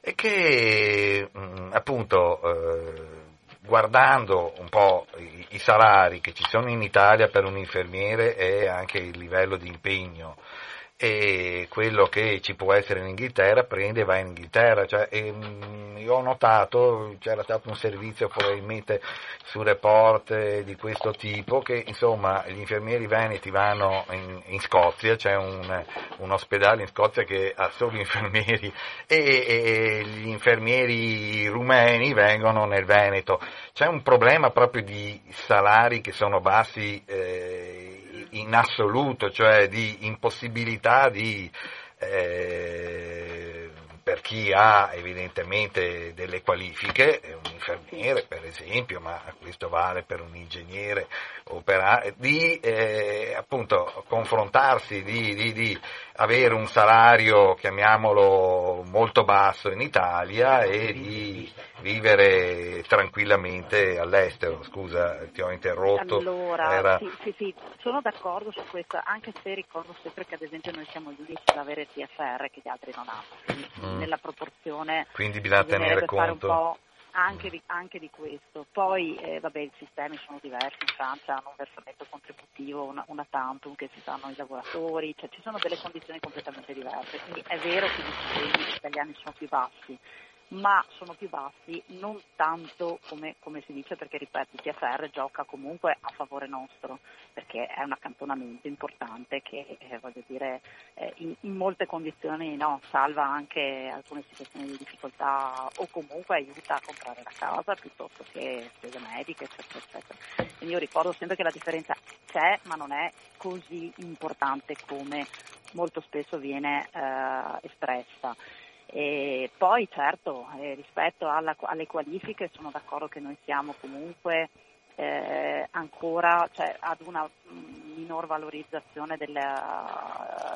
e che mm, appunto... Eh, guardando un po' i, i, salari che ci sono in Italia per un infermiere e anche il livello di impegno e quello che ci può essere in Inghilterra prende e va in Inghilterra. Cioè, e, mm, io ho notato, c'era stato un servizio probabilmente su report di questo tipo, che insomma gli infermieri veneti vanno in, in Scozia, c'è un, un, ospedale in Scozia che ha solo infermieri e, e, gli infermieri rumeni vengono nel Veneto. C'è un problema proprio di salari che sono bassi. Eh, in assoluto, cioè di impossibilità di, eh, chi ha evidentemente delle qualifiche, un infermiere per esempio, ma questo vale per un ingegnere, per, di eh, appunto confrontarsi, di, di, di, avere un salario, chiamiamolo, molto basso in Italia e di vivere tranquillamente all'estero. Scusa, ti ho interrotto. Allora, Era... sì, sì, sì, sono d'accordo su questo, anche se ricordo sempre che ad esempio noi siamo gli unici ad avere il TFR che gli altri non hanno, mm. Nella proporzione. Quindi bisogna tenere conto anche di, anche di, questo. Poi eh, vabbè, i sistemi sono diversi, in Francia hanno un versamento contributivo, una, una tantum che si fanno i lavoratori, cioè ci sono delle condizioni completamente diverse, quindi è vero che gli stipendi italiani sono più bassi, ma sono più bassi non tanto come, come, si dice perché ripeto il TFR gioca comunque a favore nostro perché è un accantonamento importante che eh, voglio dire eh, in, in, molte condizioni no, salva anche alcune situazioni di difficoltà o comunque aiuta a comprare la casa piuttosto che spese mediche eccetera eccetera. Quindi io ricordo sempre che la differenza c'è ma non è così importante come molto spesso viene eh, espressa. E poi certo, eh, rispetto alla, alle qualifiche sono d'accordo che noi siamo comunque eh, ancora cioè, ad una minor valorizzazione delle,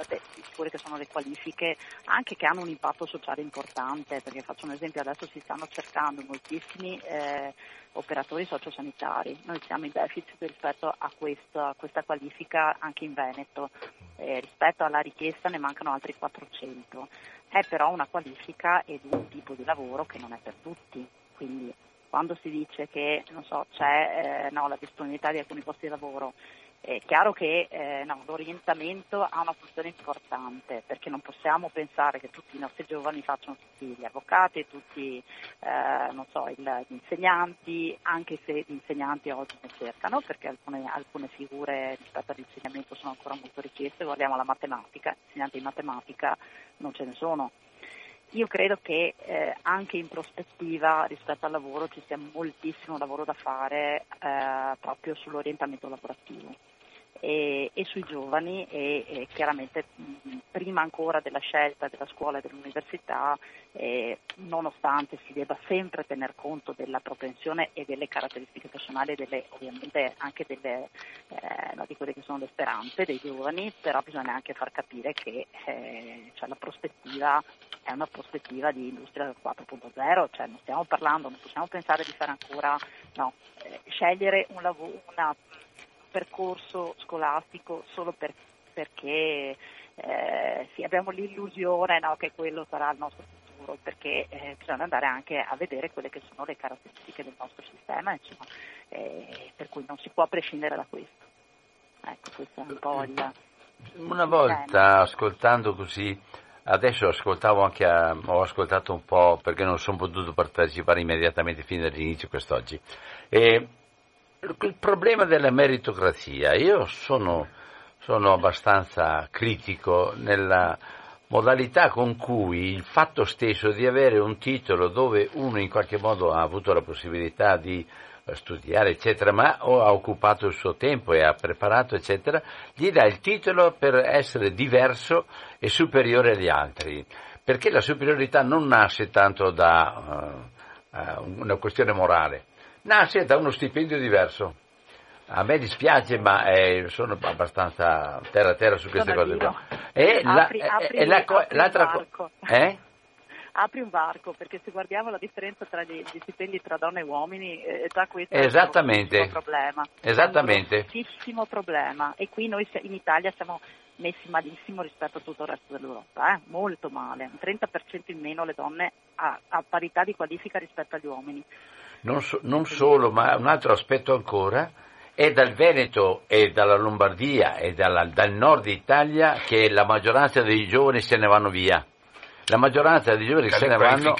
de, di quelle che sono le qualifiche anche che hanno un impatto sociale importante, perché faccio un esempio, adesso si stanno cercando moltissimi eh, operatori sociosanitari, noi siamo in deficit rispetto a questa, a questa qualifica anche in Veneto, eh, rispetto alla richiesta ne mancano altri 400 è però una qualifica ed un tipo di lavoro che non è per tutti. Quindi quando si dice che so, c'è eh, no, la disponibilità di alcuni posti di lavoro è chiaro che eh, no, l'orientamento ha una funzione importante perché non possiamo pensare che tutti i nostri giovani facciano tutti gli avvocati, tutti eh, so, il, gli insegnanti, anche se gli insegnanti oggi ne cercano perché alcune, alcune figure rispetto all'insegnamento sono ancora molto richieste, guardiamo la matematica, insegnanti di matematica non ce ne sono. Io credo che eh, anche in prospettiva rispetto al lavoro ci sia moltissimo lavoro da fare eh, proprio sull'orientamento lavorativo e, e sui giovani e, e chiaramente prima ancora della scelta della scuola e dell'università, eh, nonostante si debba sempre tener conto della propensione e delle caratteristiche personali, delle, ovviamente anche delle, eh, no, di quelle che sono le speranze dei giovani, però bisogna anche far capire che eh, cioè la prospettiva è una prospettiva di industria 4.0, cioè non stiamo parlando, non possiamo pensare di fare ancora, no, eh, scegliere un lavoro, una percorso scolastico solo per, perché eh, sì, abbiamo l'illusione no, che quello sarà il nostro futuro, perché eh, bisogna andare anche a vedere quelle che sono le caratteristiche del nostro sistema, insomma, eh, per cui non si può prescindere da questo. Ecco, questo è un po' il... Una volta ascoltando così, adesso ascoltavo anche, a, ho ascoltato un po' perché non sono potuto partecipare immediatamente fin dall'inizio quest'oggi. E il problema della meritocrazia, io sono, sono abbastanza critico nella modalità con cui il fatto stesso di avere un titolo dove uno in qualche modo ha avuto la possibilità di eh, studiare, eccetera, ma ha occupato il suo tempo e ha preparato, eccetera, gli dà il titolo per essere diverso e superiore agli altri, perché la superiorità non nasce tanto da uh, una questione morale, nasce da uno stipendio diverso. A me dispiace, ma eh, sono abbastanza terra terra su queste sono cose qua. E apri, la, apri, e la, l'altra cosa. Eh? [LAUGHS] apri un varco, perché se guardiamo la differenza tra gli, gli stipendi tra donne e uomini, eh, già questo è un problema. Esattamente. È un grossissimo problema. E qui noi in Italia siamo messi malissimo rispetto a tutto il resto dell'Europa, eh? molto male, un 30% in meno le donne a, a parità di qualifica rispetto agli uomini. Non, so, non solo, ma un altro aspetto ancora, è dal Veneto e dalla Lombardia e dalla, dal nord Italia che la maggioranza dei giovani se ne vanno via. La maggioranza dei giovani se ne vanno.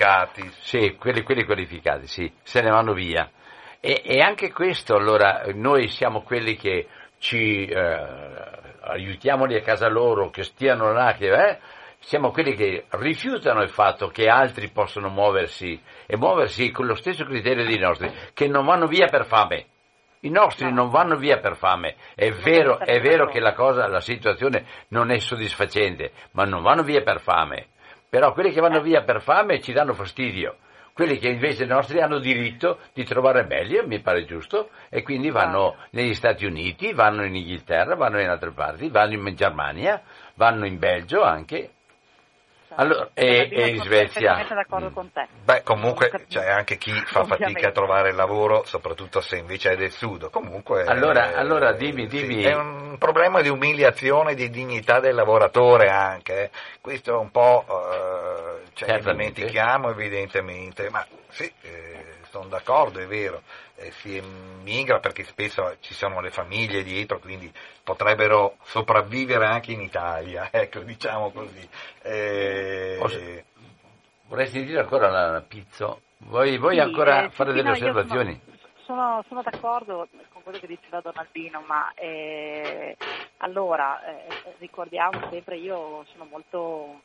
Sì, quelli, quelli qualificati, sì, se ne vanno via. E, e, anche questo, allora, noi siamo quelli che ci eh, aiutiamoli a casa loro, che stiano là, che, eh, siamo quelli che rifiutano il fatto che altri possano muoversi e muoversi con lo stesso criterio dei nostri, che non vanno via per fame. I nostri no. non vanno via per fame. È vero, è vero che la, cosa, la situazione non è soddisfacente, ma non vanno via per fame. però quelli che vanno via per fame ci danno fastidio quelli che invece i nostri hanno diritto di trovare meglio, mi pare giusto, e quindi vanno negli Stati Uniti, vanno in Inghilterra, vanno in altre parti, vanno in Germania, vanno in Belgio anche, allora, e, e in Svezia? d'accordo mm. con te. Beh, comunque c'è anche chi fa [LAUGHS] fatica a trovare lavoro, soprattutto se invece è del sud. Comunque, allora, eh, allora dimmi, dimmi. Sì, è un problema di umiliazione, di dignità del lavoratore anche. Questo è un po', eh, cioè, dimentichiamo evidentemente, ma sì, eh, sono d'accordo, è vero eh, si emigra perché spesso ci sono le famiglie dietro, quindi potrebbero sopravvivere anche in Italia, [LAUGHS] ecco, diciamo così. Eh... Posso... Vorresti dire ancora la, pizza? Vuoi, vuoi sì, ancora eh, fare sì, delle no, osservazioni? Sono, sono, d'accordo con quello che diceva Don Albino, ma eh, allora eh, ricordiamo sempre, io sono molto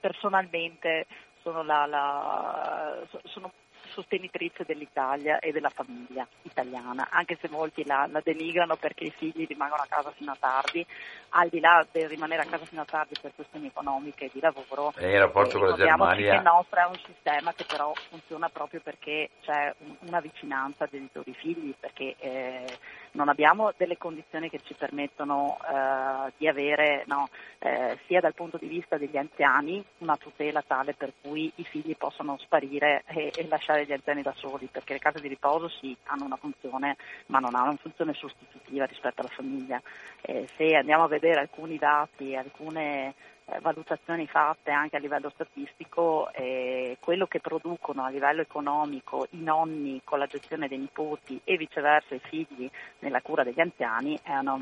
personalmente sono, la, la, sono sostenitrice dell'Italia e della famiglia italiana, anche se molti la, la, denigrano perché i figli rimangono a casa fino a tardi, al di là del rimanere a casa fino a tardi per questioni economiche e di lavoro. E il rapporto con la Germania? che il nostro è un sistema che però funziona proprio perché c'è un, una vicinanza genitori-figli, perché eh, non abbiamo delle condizioni che ci permettono eh, di avere, no, eh, sia dal punto di vista degli anziani, una tutela tale per cui i figli possono sparire e, e lasciare gli anziani da soli, perché le case di riposo sì, hanno una funzione, ma non hanno una funzione sostitutiva rispetto alla famiglia. Eh, se andiamo a vedere alcuni dati, alcune valutazioni fatte anche a livello statistico, eh, quello che producono a livello economico i nonni con la gestione dei nipoti e viceversa i figli nella cura degli anziani, una,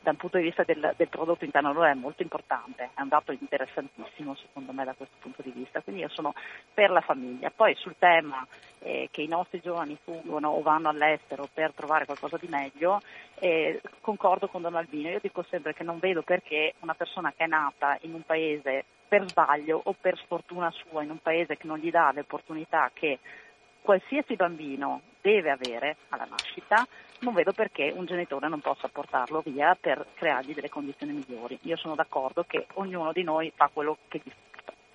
da un punto di vista del, del prodotto interno loro è molto importante, è un dato interessantissimo secondo me da questo punto di vista, quindi io sono per la famiglia. Poi sul tema eh, che i nostri giovani fuggono o vanno all'estero per trovare qualcosa di meglio, eh, concordo con Don Albino, io dico sempre che non vedo perché una persona che è nata in un paese per sbaglio o per sfortuna sua, in un paese che non gli dà le opportunità che qualsiasi bambino deve avere alla nascita, non vedo perché un genitore non possa portarlo via per creargli delle condizioni migliori. Io sono d'accordo che ognuno di noi fa quello che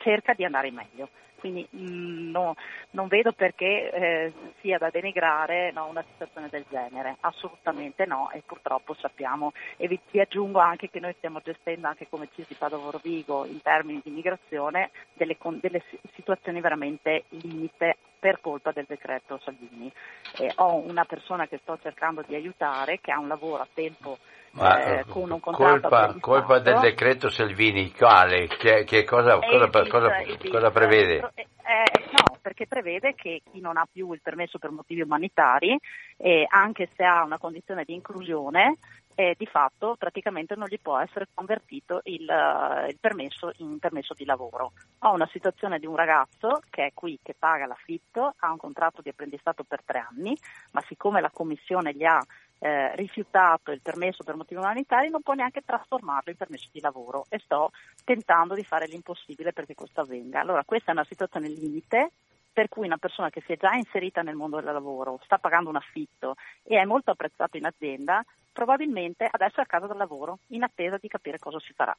cerca di andare meglio quindi mh, mm, no, non vedo perché eh, sia da denigrare no, una situazione del genere, assolutamente no e purtroppo sappiamo e vi, vi, aggiungo anche che noi stiamo gestendo anche come CIS di Padova Rovigo in termini di migrazione delle, delle situazioni veramente limite per colpa del decreto Salvini. Eh, ho una persona che sto cercando di aiutare che ha un lavoro a tempo ma, eh, eh, con un colpa, colpa del decreto Salvini, quale? Che, che cosa, cosa, il, cosa, cosa, prevede? Eh, eh, no, perché prevede che chi non ha più il permesso per motivi umanitari, eh, anche se ha una condizione di inclusione, eh, di fatto praticamente non gli può essere convertito il, il, permesso in permesso di lavoro. Ho una situazione di un ragazzo che è qui, che paga l'affitto, ha un contratto di apprendistato per tre anni, ma siccome la Commissione gli ha eh, rifiutato il permesso per motivi umanitari non può neanche trasformarlo in permesso di lavoro e sto tentando di fare l'impossibile perché questo avvenga. Allora questa è una situazione limite per cui una persona che si è già inserita nel mondo del lavoro, sta pagando un affitto e è molto apprezzato in azienda, probabilmente adesso è a casa del lavoro in attesa di capire cosa si farà.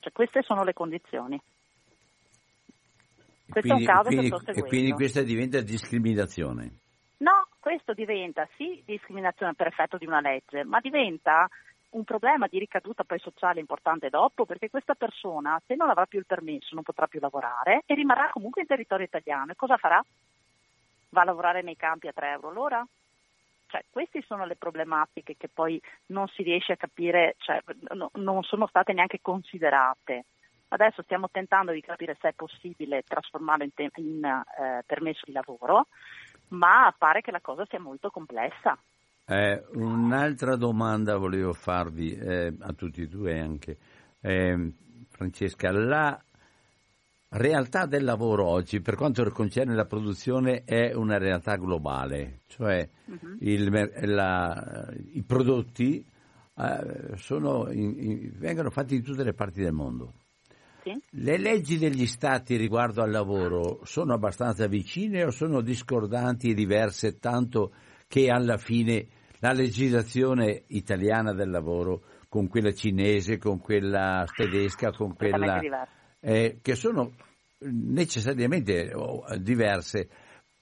Cioè, queste sono le condizioni. Questo quindi, è un caso quindi, che sto seguendo. E quindi questa diventa discriminazione? Questo diventa sì discriminazione per effetto di una legge, ma diventa un problema di ricaduta poi sociale importante dopo, perché questa persona, se non avrà più il permesso, non potrà più lavorare e rimarrà comunque in territorio italiano. E cosa farà? Va a lavorare nei campi a 3 euro l'ora? Cioè, queste sono le problematiche che poi non si riesce a capire, cioè, no, non sono state neanche considerate. Adesso stiamo tentando di capire se è possibile trasformarlo in, te- in eh, permesso di lavoro ma pare che la cosa sia molto complessa. Eh, un'altra domanda volevo farvi eh, a tutti e due anche. Eh, Francesca, la realtà del lavoro oggi per quanto concerne la produzione è una realtà globale, cioè uh-huh. il, la, i prodotti eh, sono in, in, vengono fatti in tutte le parti del mondo. Sì. Le leggi degli stati riguardo al lavoro sono abbastanza vicine o sono discordanti e diverse tanto che alla fine la legislazione italiana del lavoro con quella cinese, con quella tedesca, con quella... Eh, che sono necessariamente diverse,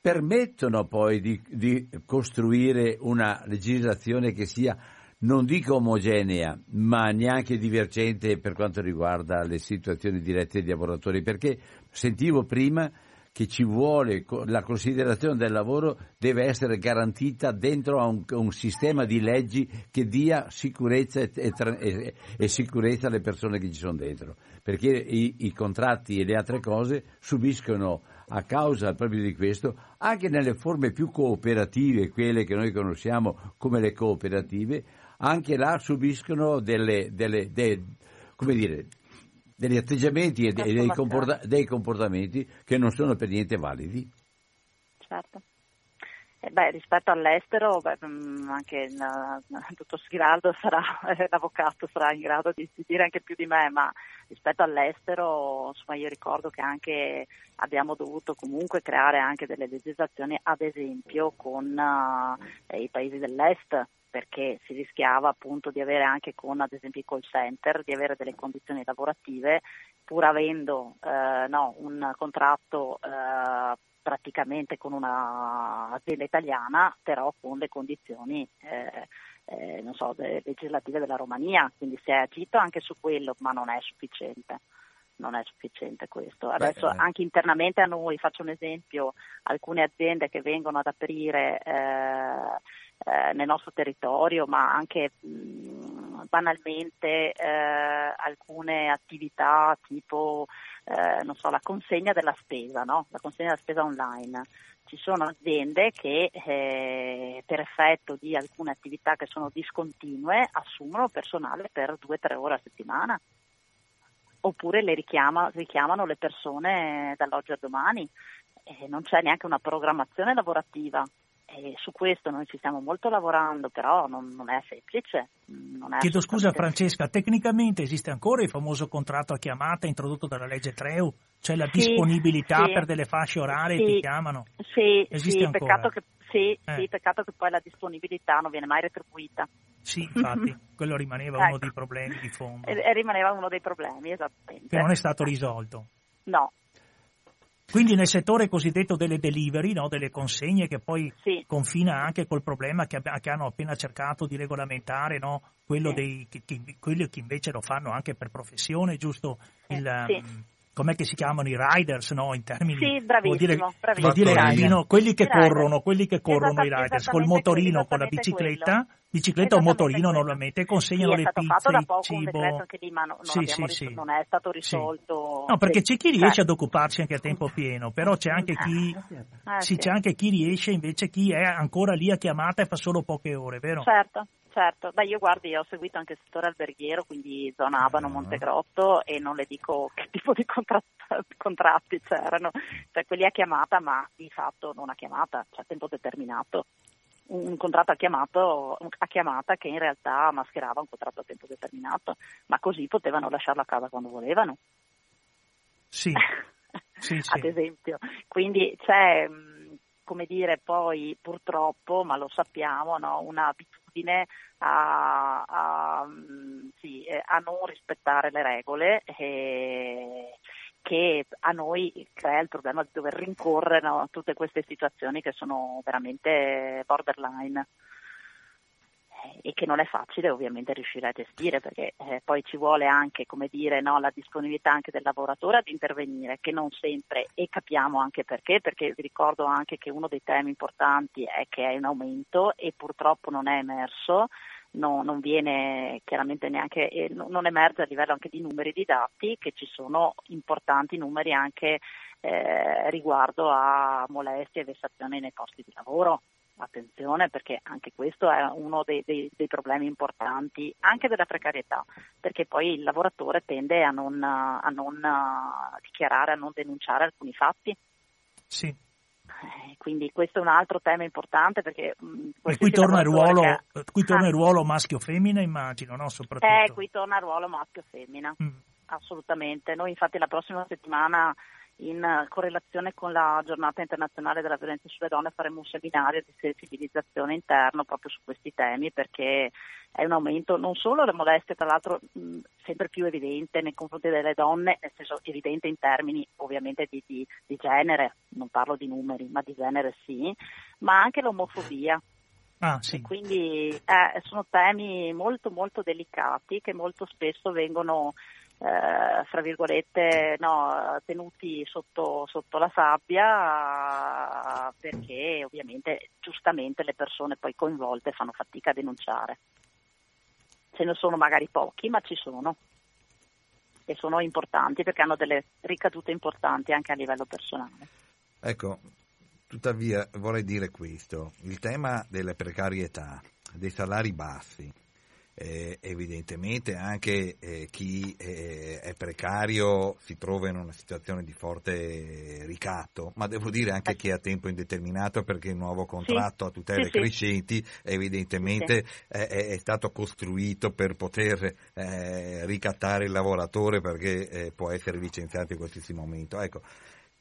permettono poi di, di costruire una legislazione che sia non dico omogenea, ma neanche divergente per quanto riguarda le situazioni dirette dei lavoratori, perché sentivo prima che ci vuole la considerazione del lavoro deve essere garantita dentro a un, un sistema di leggi che dia sicurezza e, e, e, sicurezza alle persone che ci sono dentro, perché i, i contratti e le altre cose subiscono a causa proprio di questo, anche nelle forme più cooperative, quelle che noi conosciamo come le cooperative, anche là subiscono delle, delle, dei, dire, degli atteggiamenti e dei, comporta- dei, comportamenti che non sono per niente validi. Certo. Eh beh, rispetto all'estero, beh, mm, anche il, il dottor Schiraldo sarà, l'avvocato sarà in grado di, di, dire anche più di me, ma rispetto all'estero, insomma, io ricordo che anche abbiamo dovuto comunque creare anche delle legislazioni, ad esempio con uh, i paesi dell'est, perché si rischiava appunto di avere anche con ad esempio i call center, di avere delle condizioni lavorative pur avendo eh, no, un contratto eh, praticamente con un'azienda italiana, però con le condizioni eh, eh so, legislative della Romania, quindi si è agito anche su quello, ma non è sufficiente. Non è sufficiente questo. Adesso Beh, anche internamente a noi, faccio un esempio, alcune aziende che vengono ad aprire eh, eh, nel nostro territorio, ma anche mh, banalmente eh, alcune attività tipo eh, non so, la consegna della spesa, no? la consegna della spesa online. Ci sono aziende che eh, per effetto di alcune attività che sono discontinue assumono personale per due o tre ore a settimana oppure le richiama, richiamano le persone dall'oggi a domani. Eh, non c'è neanche una programmazione lavorativa. E su questo noi ci stiamo molto lavorando, però non, non è semplice. Non è Chiedo scusa Francesca, tecnicamente esiste ancora il famoso contratto a chiamata introdotto dalla legge Treu? C'è la sì, disponibilità sì, per delle fasce orarie sì, ti chiamano? Sì, esiste sì, peccato che, sì, eh. sì, peccato che poi la disponibilità non viene mai retribuita. Sì, [LAUGHS] infatti, quello rimaneva ecco. uno dei problemi di fondo. E, rimaneva uno dei problemi, esattamente. Che non è stato risolto. No, quindi nel settore cosiddetto delle delivery, no, delle consegne, che poi sì. confina anche col problema che, che, hanno appena cercato di regolamentare, no, quello sì. dei, che, che, quelli che invece lo fanno anche per professione, giusto? Il, sì. Com'è che si chiamano i riders, no? In termini sì, bravissimo, vuol dire, bravissimo. Vuol dire no, quelli che corrono, quelli che corrono i riders col motorino, con la bicicletta, quello. bicicletta o motorino normalmente consegnano sì, le pizze, fatto da poco cibo. Un che lì, ma non, sì, sì, ris- sì. non è stato risolto. No, perché c'è chi riesce ad occuparsi anche a tempo pieno, però c'è anche chi ah, sì, c'è anche chi riesce invece chi è ancora lì a chiamata e fa solo poche ore, vero? Certo. Certo, beh io guardi, ho seguito anche il settore alberghiero, quindi zona Abano, uh-huh. Montegrotto e non le dico che [LAUGHS] tipo di contratti, contratti c'erano, cioè quelli a chiamata ma di fatto non a chiamata, cioè a tempo determinato. Un contratto a, chiamato, a chiamata che in realtà mascherava un contratto a tempo determinato, ma così potevano lasciarlo a casa quando volevano. Sì. [LAUGHS] sì, Ad esempio. Quindi c'è come dire, poi purtroppo, ma lo sappiamo, no, un'abitudine a, a, sì, a, non rispettare le regole eh, che a noi crea il problema di dover rincorrere no, tutte queste situazioni che sono veramente borderline e che non è facile ovviamente riuscire a gestire perché eh, poi ci vuole anche come dire, no, la disponibilità anche del lavoratore ad intervenire che non sempre e capiamo anche perché perché vi ricordo anche che uno dei temi importanti è che è in aumento e purtroppo non è emerso No, non viene chiaramente neanche, eh, non emerge a livello anche di numeri di dati che ci sono importanti numeri anche eh, riguardo a molestie e vessazioni nei posti di lavoro attenzione perché anche questo è uno dei, dei, dei, problemi importanti anche della precarietà, perché poi il lavoratore tende a non, a non dichiarare, a non denunciare alcuni fatti. Sì. Eh, quindi questo è un altro tema importante perché e qui torna, il ruolo, che... qui torna il ruolo maschio-femmina immagino, no? Soprattutto. Eh, qui torna il ruolo maschio-femmina, mm. assolutamente. Noi infatti la prossima settimana in correlazione con la giornata internazionale della violenza sulle donne faremo un seminario di sensibilizzazione interno proprio su questi temi perché è un aumento non solo le molestie, tra l'altro mh, sempre più evidente nei confronti delle donne, nel senso evidente in termini ovviamente di, di, di genere, non parlo di numeri, ma di genere sì, ma anche l'omofobia. Ah, sì. Quindi eh, sono temi molto molto delicati che molto spesso vengono eh, fra virgolette, no, tenuti sotto, sotto, la sabbia perché ovviamente giustamente le persone poi coinvolte fanno fatica a denunciare. Ce ne sono magari pochi, ma ci sono e sono importanti perché hanno delle ricadute importanti anche a livello personale. Ecco, tuttavia vorrei dire questo, il tema delle precarietà, dei salari bassi, eh, evidentemente anche eh, chi eh, è precario si trova in una situazione di forte ricatto, ma devo dire anche chi è a tempo indeterminato perché il nuovo contratto sì. a tutele sì, crescenti evidentemente è, è, stato costruito per poter eh, ricattare il lavoratore perché eh, può essere licenziato in qualsiasi momento. Ecco,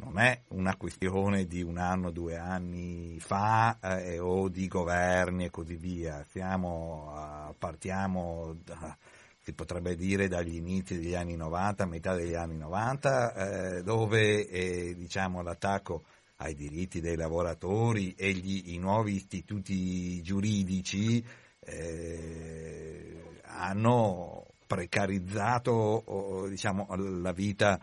non è una questione di un anno, due anni fa eh, o di governi e così via. Siamo, partiamo, da, si potrebbe dire, dagli inizi degli anni 90, metà degli anni 90, eh, dove eh, diciamo, l'attacco ai diritti dei lavoratori e gli, i nuovi istituti giuridici eh, hanno precarizzato diciamo, la vita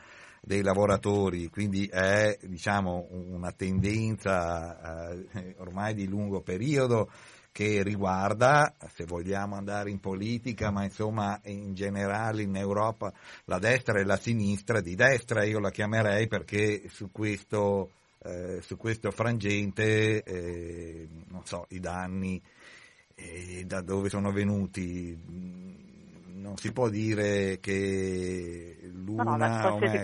dei lavoratori, quindi è diciamo, una tendenza eh, ormai di lungo periodo che riguarda, se vogliamo andare in politica, ma insomma in generale in Europa la destra e la sinistra, di destra io la chiamerei perché su questo, eh, su questo frangente, eh, non so, i danni eh, da dove sono venuti non si può dire che l'una no, no, o me,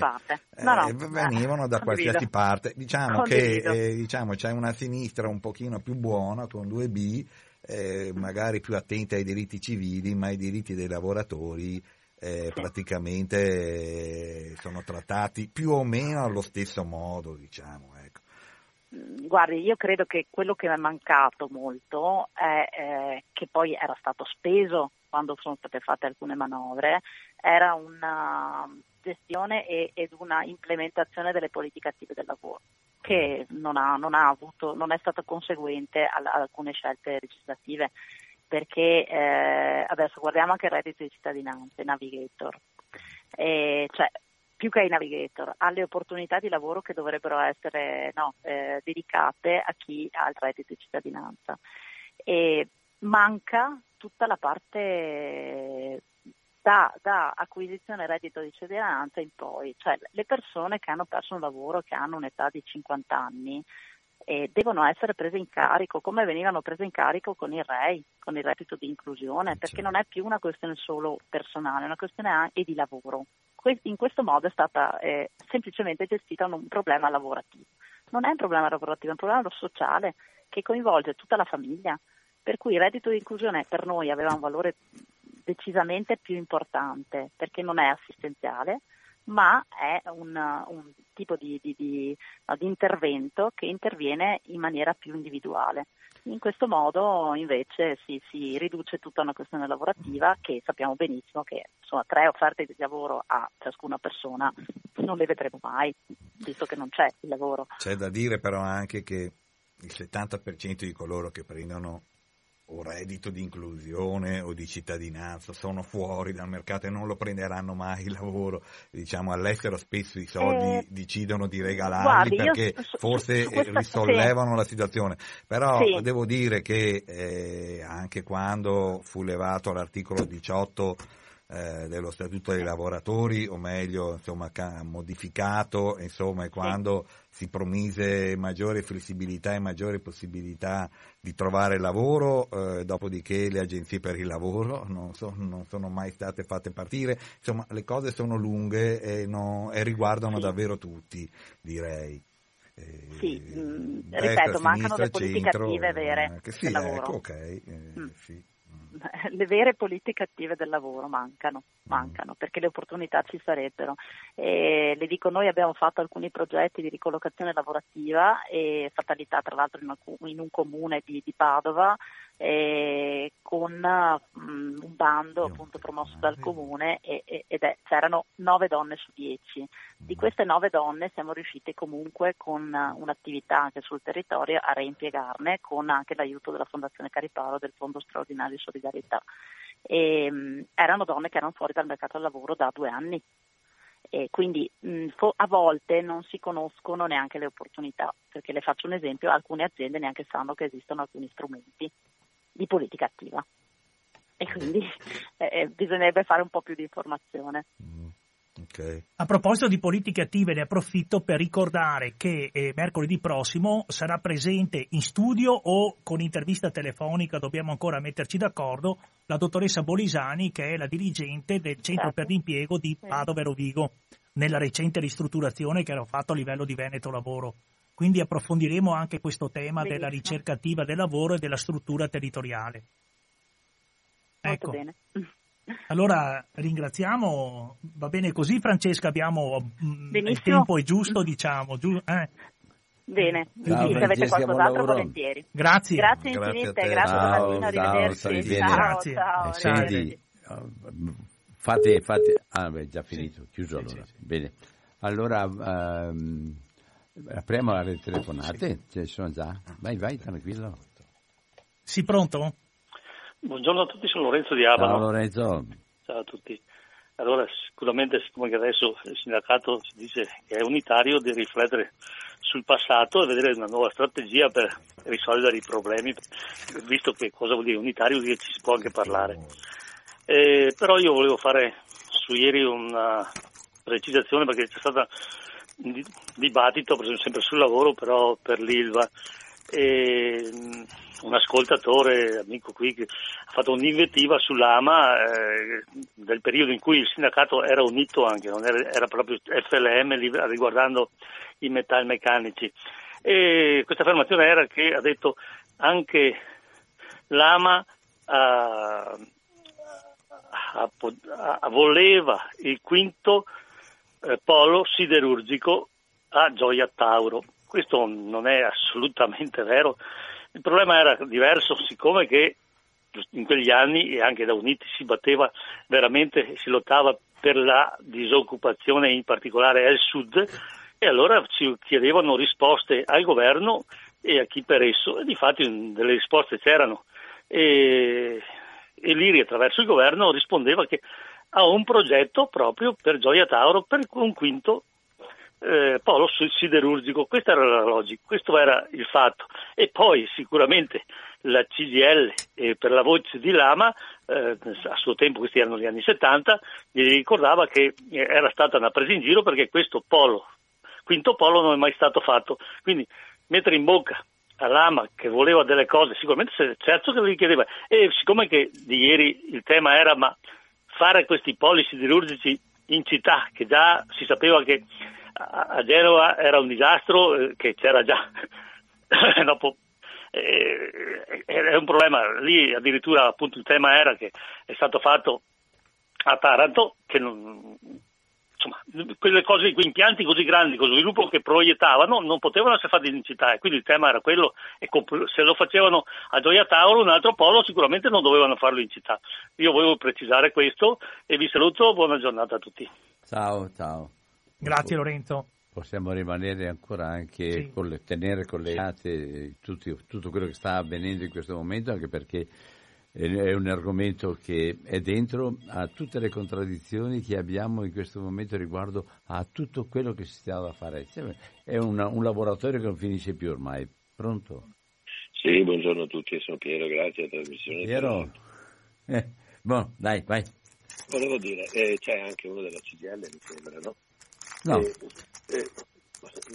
no, eh, venivano da qualsiasi parte. Diciamo Condivido. che eh, diciamo, c'è una sinistra un pochino più buona con 2B, eh, magari più attenta ai diritti civili, ma i diritti dei lavoratori eh, sì. praticamente eh, sono trattati più o meno allo stesso modo, diciamo. Ecco. Mm, guardi, io credo che quello che mi è mancato molto è eh, che poi era stato speso quando sono state fatte alcune manovre, era una gestione e, ed una implementazione delle politiche attive del lavoro che non, ha, non, ha avuto, non è stata conseguente ad alcune scelte legislative perché eh, adesso guardiamo anche il reddito di cittadinanza, i navigator, e, cioè, più che ai navigator, alle opportunità di lavoro che dovrebbero essere no, eh, dedicate a chi ha il reddito di cittadinanza. E manca tutta la parte da, da, acquisizione reddito di cittadinanza in poi, cioè le persone che hanno perso un lavoro, che hanno un'età di 50 anni, eh, devono essere prese in carico come venivano prese in carico con il REI, con il reddito di inclusione, perché non è più una questione solo personale, è una questione anche di lavoro. In questo modo è stata eh, semplicemente gestita un problema lavorativo. Non è un problema lavorativo, è un problema sociale che coinvolge tutta la famiglia, per cui il reddito di inclusione per noi aveva un valore decisamente più importante perché non è assistenziale, ma è un, un tipo di, di, di, di, intervento che interviene in maniera più individuale. In questo modo invece si, si, riduce tutta una questione lavorativa che sappiamo benissimo che insomma, tre offerte di lavoro a ciascuna persona non le vedremo mai, visto che non c'è il lavoro. C'è da dire però anche che il 70% di coloro che prendono o reddito di inclusione o di cittadinanza sono fuori dal mercato e non lo prenderanno mai il lavoro. Diciamo all'estero spesso i soldi eh, decidono di regalarli guardi, perché io, forse questa, risollevano sì. la situazione. Però sì. devo dire che eh, anche quando fu levato l'articolo 18 eh, dello Statuto dei lavoratori, o meglio, insomma, modificato, insomma, quando si promise maggiore flessibilità e maggiore possibilità di trovare lavoro, eh, dopodiché le agenzie per il lavoro [LAUGHS] non, so, non, sono mai state fatte partire, insomma, le cose sono lunghe e, no, e riguardano sì. davvero tutti, direi. Eh, sì, mh, mm, ripeto, mancano le politiche centro, attive vere eh, sì, del lavoro. Ecco, ok, eh, mm. sì. Mm. [LAUGHS] le vere politiche attive del lavoro mancano, mancano perché le opportunità ci sarebbero. E le dico, noi abbiamo fatto alcuni progetti di ricollocazione lavorativa e fatalità tra l'altro in un comune di, di Padova eh, con um, un bando appunto promosso dal comune e, e, ed è, c'erano nove donne su dieci. Di queste nove donne siamo riusciti comunque con un'attività anche sul territorio a reimpiegarne con anche l'aiuto della Fondazione Cariparo del Fondo Straordinario di Solidarietà. E, um, erano donne che erano fuori dal mercato del lavoro da due anni. E quindi mh, a volte non si conoscono neanche le opportunità, perché le faccio un esempio, alcune aziende neanche sanno che esistono alcuni strumenti di politica attiva e quindi eh, eh, bisognerebbe fare un po' più di informazione. Mm, okay. A proposito di politiche attive, ne approfitto per ricordare che eh, mercoledì prossimo sarà presente in studio o con intervista telefonica, dobbiamo ancora metterci d'accordo, la dottoressa Bolisani che è la dirigente del Centro certo. per l'impiego di Padova Rovigo nella recente ristrutturazione che hanno fatto a livello di Veneto Lavoro. Quindi approfondiremo anche questo tema Benissimo. della ricerca attiva del lavoro e della struttura territoriale. Molto ecco. bene. [LAUGHS] Allora ringraziamo, va bene così Francesca, abbiamo mm, Benissimo. il tempo è giusto diciamo, giu, eh. Bene, ciao, se avete qualcos'altro volentieri. Grazie. Grazie infinite, grazie, grazie Domattina, arrivederci. Ciao, ciao, grazie. ciao. Eh, senti, fate, fate, ah beh, già finito, chiuso sì, allora. Sì, sì. Bene. Allora, um, Apriamo le telefonate, sì. ci sono già. Vai, vai, tranquillo. Sì, pronto? Buongiorno a tutti, sono Lorenzo di Abano. Ciao Lorenzo. Ciao a tutti. Allora, sicuramente, siccome adesso il sindacato si dice che è unitario, di riflettere sul passato e vedere una nuova strategia per risolvere i problemi, visto che cosa vuol dire unitario, vuol dire che ci si può anche parlare. Eh, però io volevo fare su ieri una precisazione perché c'è stata dibattito, per esempio sempre sul lavoro, però per l'ILVA. E, un ascoltatore, amico qui, che ha fatto un'invettiva sull'AMA eh, del periodo in cui il sindacato era unito anche, non era, era proprio FLM riguardando i metalmeccanici. E questa affermazione era che ha detto anche l'AMA uh, voleva il quinto eh, polo siderurgico a Gioia Tauro. Questo non è assolutamente [LAUGHS] vero. Il problema era diverso, siccome che in quegli anni e anche da Uniti si batteva veramente, si lottava per la disoccupazione in particolare al sud e allora ci chiedevano risposte al governo e a chi per esso e di fatto delle risposte c'erano e, e l'IRI attraverso il governo rispondeva che ha un progetto proprio per Gioia Tauro per un quinto eh, polo siderurgico. Questa era la logica, questo era il fatto. E poi sicuramente la CGL eh, per la voce di Lama, eh, a suo tempo, questi erano gli anni 70, gli ricordava che eh, era stata una presa in giro perché questo polo, quinto polo non è mai stato fatto. Quindi mettere in bocca a Lama che voleva delle cose, sicuramente certo che gli chiedeva. E siccome che di ieri il tema era ma fare questi poli siderurgici in città, che già si sapeva che a Genova era un disastro, eh, che c'era già [LAUGHS] dopo eh, è un problema. Lì addirittura appunto il tema era che è stato fatto a Taranto che non, insomma, quelle cose, quei impianti così grandi, con sviluppo che proiettavano, non potevano essere fatti in città e quindi il tema era quello, e se lo facevano a Gioia Tauro, un altro polo, sicuramente non dovevano farlo in città. Io volevo precisare questo e vi saluto, buona giornata a tutti. Ciao, ciao. Grazie Lorenzo. Possiamo rimanere ancora anche, sì. con le, tenere collegate tutti, tutto quello che sta avvenendo in questo momento, anche perché è un argomento che è dentro a tutte le contraddizioni che abbiamo in questo momento riguardo a tutto quello che si sta da fare. È una, un laboratorio che non finisce più ormai. Pronto? Sì, buongiorno a tutti, sono Piero, grazie alla trasmissione. Piero? Eh, boh, dai, vai. Volevo dire, eh, c'è anche uno della CGL, mi sembra, no? No. Eh, eh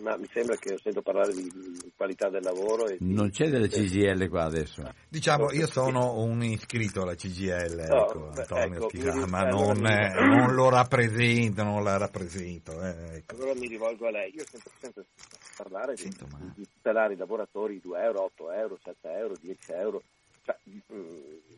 ma mi sembra che sento parlare di, qualità del lavoro. E di... Non c'è delle CGL qua adesso. Diciamo, io sono un iscritto alla CGL, no, ecco, Antonio ecco, Schifà, ma non, è, non, lo rappresento, non la rappresento. Eh, ecco. Allora mi rivolgo a lei. Io sento sempre parlare di, di tutelare i lavoratori 2 euro, 8 euro, 7 euro, 10 euro.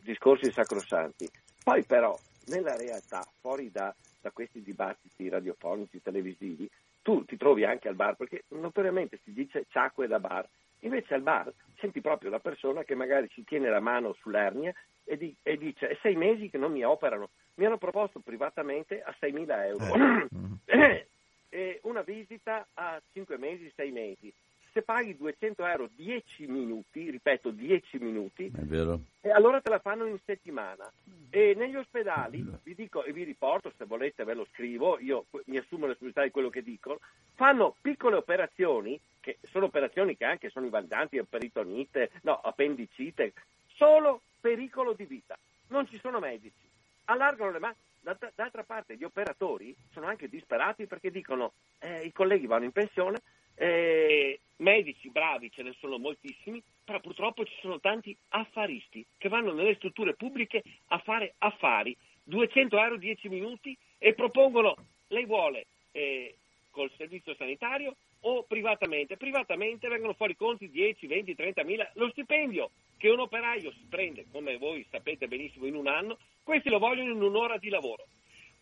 discorsi sacrosanti. Poi però, nella realtà, fuori da, da questi dibattiti radiofonici, televisivi, tu ti trovi anche al bar, perché notoriamente si dice ciacque da bar, invece al bar senti proprio la persona che magari ci tiene la mano sull'ernia e, di, e dice è sei mesi che non mi operano, mi hanno proposto privatamente a 6.000 euro. Eh. [CLEARS THROAT] e una visita a 5 mesi, 6 mesi se paghi 200 euro 10 minuti, ripeto 10 minuti, e allora te la fanno in settimana. E negli ospedali, vi dico e vi riporto, se volete ve lo scrivo, io mi assumo la responsabilità di quello che dicono, fanno piccole operazioni, che sono operazioni che anche sono invaldanti, peritonite, no, appendicite, solo pericolo di vita. Non ci sono medici. Allargano le mani. D'altra parte gli operatori sono anche disperati perché dicono eh, i colleghi vanno in pensione, eh, medici bravi ce ne sono moltissimi, però purtroppo ci sono tanti affaristi che vanno nelle strutture pubbliche a fare affari, 200 euro 10 minuti e propongono, lei vuole eh, col servizio sanitario o privatamente? Privatamente vengono fuori conti 10, 20, 30 mila, lo stipendio che un operaio si prende, come voi sapete benissimo, in un anno, questi lo vogliono in un'ora di lavoro.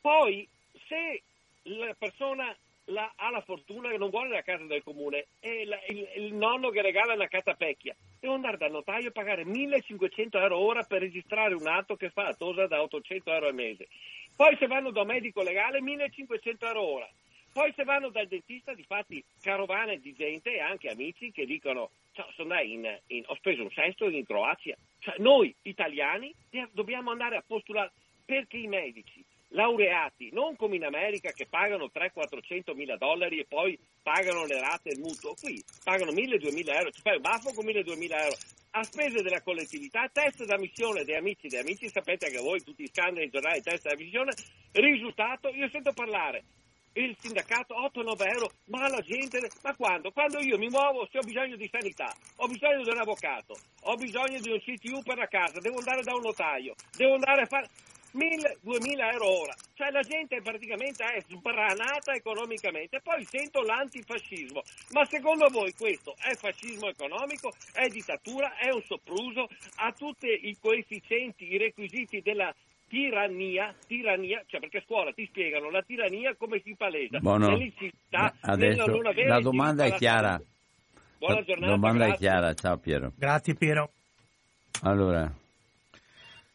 Poi, se la persona la, ha la fortuna che non vuole la casa del comune e la, il, il, nonno che regala una catapecchia devo andare dal notaio e pagare 1500 euro ora per registrare un atto che fa a Tosa da 800 euro al mese. Poi se vanno da un medico legale 1500 euro ora. Poi se vanno dal dentista di fatti carovane di gente e anche amici che dicono sono in, in, ho speso un sesto in Croazia. Cioè, noi italiani dobbiamo andare a postulare perché i medici laureati, non come in America che pagano 300-400 mila dollari e poi pagano le rate del mutuo, qui pagano 1000-2000 euro, ci fai un baffo con 1000-2000 euro a spese della collettività, test d'ammissione dei amici dei amici, sapete che voi tutti i scandali in giornale, test d'ammissione, risultato, io sento parlare, il sindacato 8-9 euro, ma la gente, ma quando? Quando io mi muovo, se ho bisogno di sanità, ho bisogno di un avvocato, ho bisogno di un CTU per la casa, devo andare da un notaio, devo andare a fare, 1000, 2000 euro ora. Cioè la gente praticamente è sbranata economicamente. Poi sento l'antifascismo. Ma secondo voi questo è fascismo economico? È dittatura? È un sopruso? Ha tutti i coefficienti, i requisiti della tirannia, tirannia, cioè perché a scuola ti spiegano la tirannia come si palesa Buono. nell'incività, Adesso, nella non avere la domanda è chiara. Buona la giornata. domanda grazie. è chiara, ciao Piero. Grazie Piero. Allora,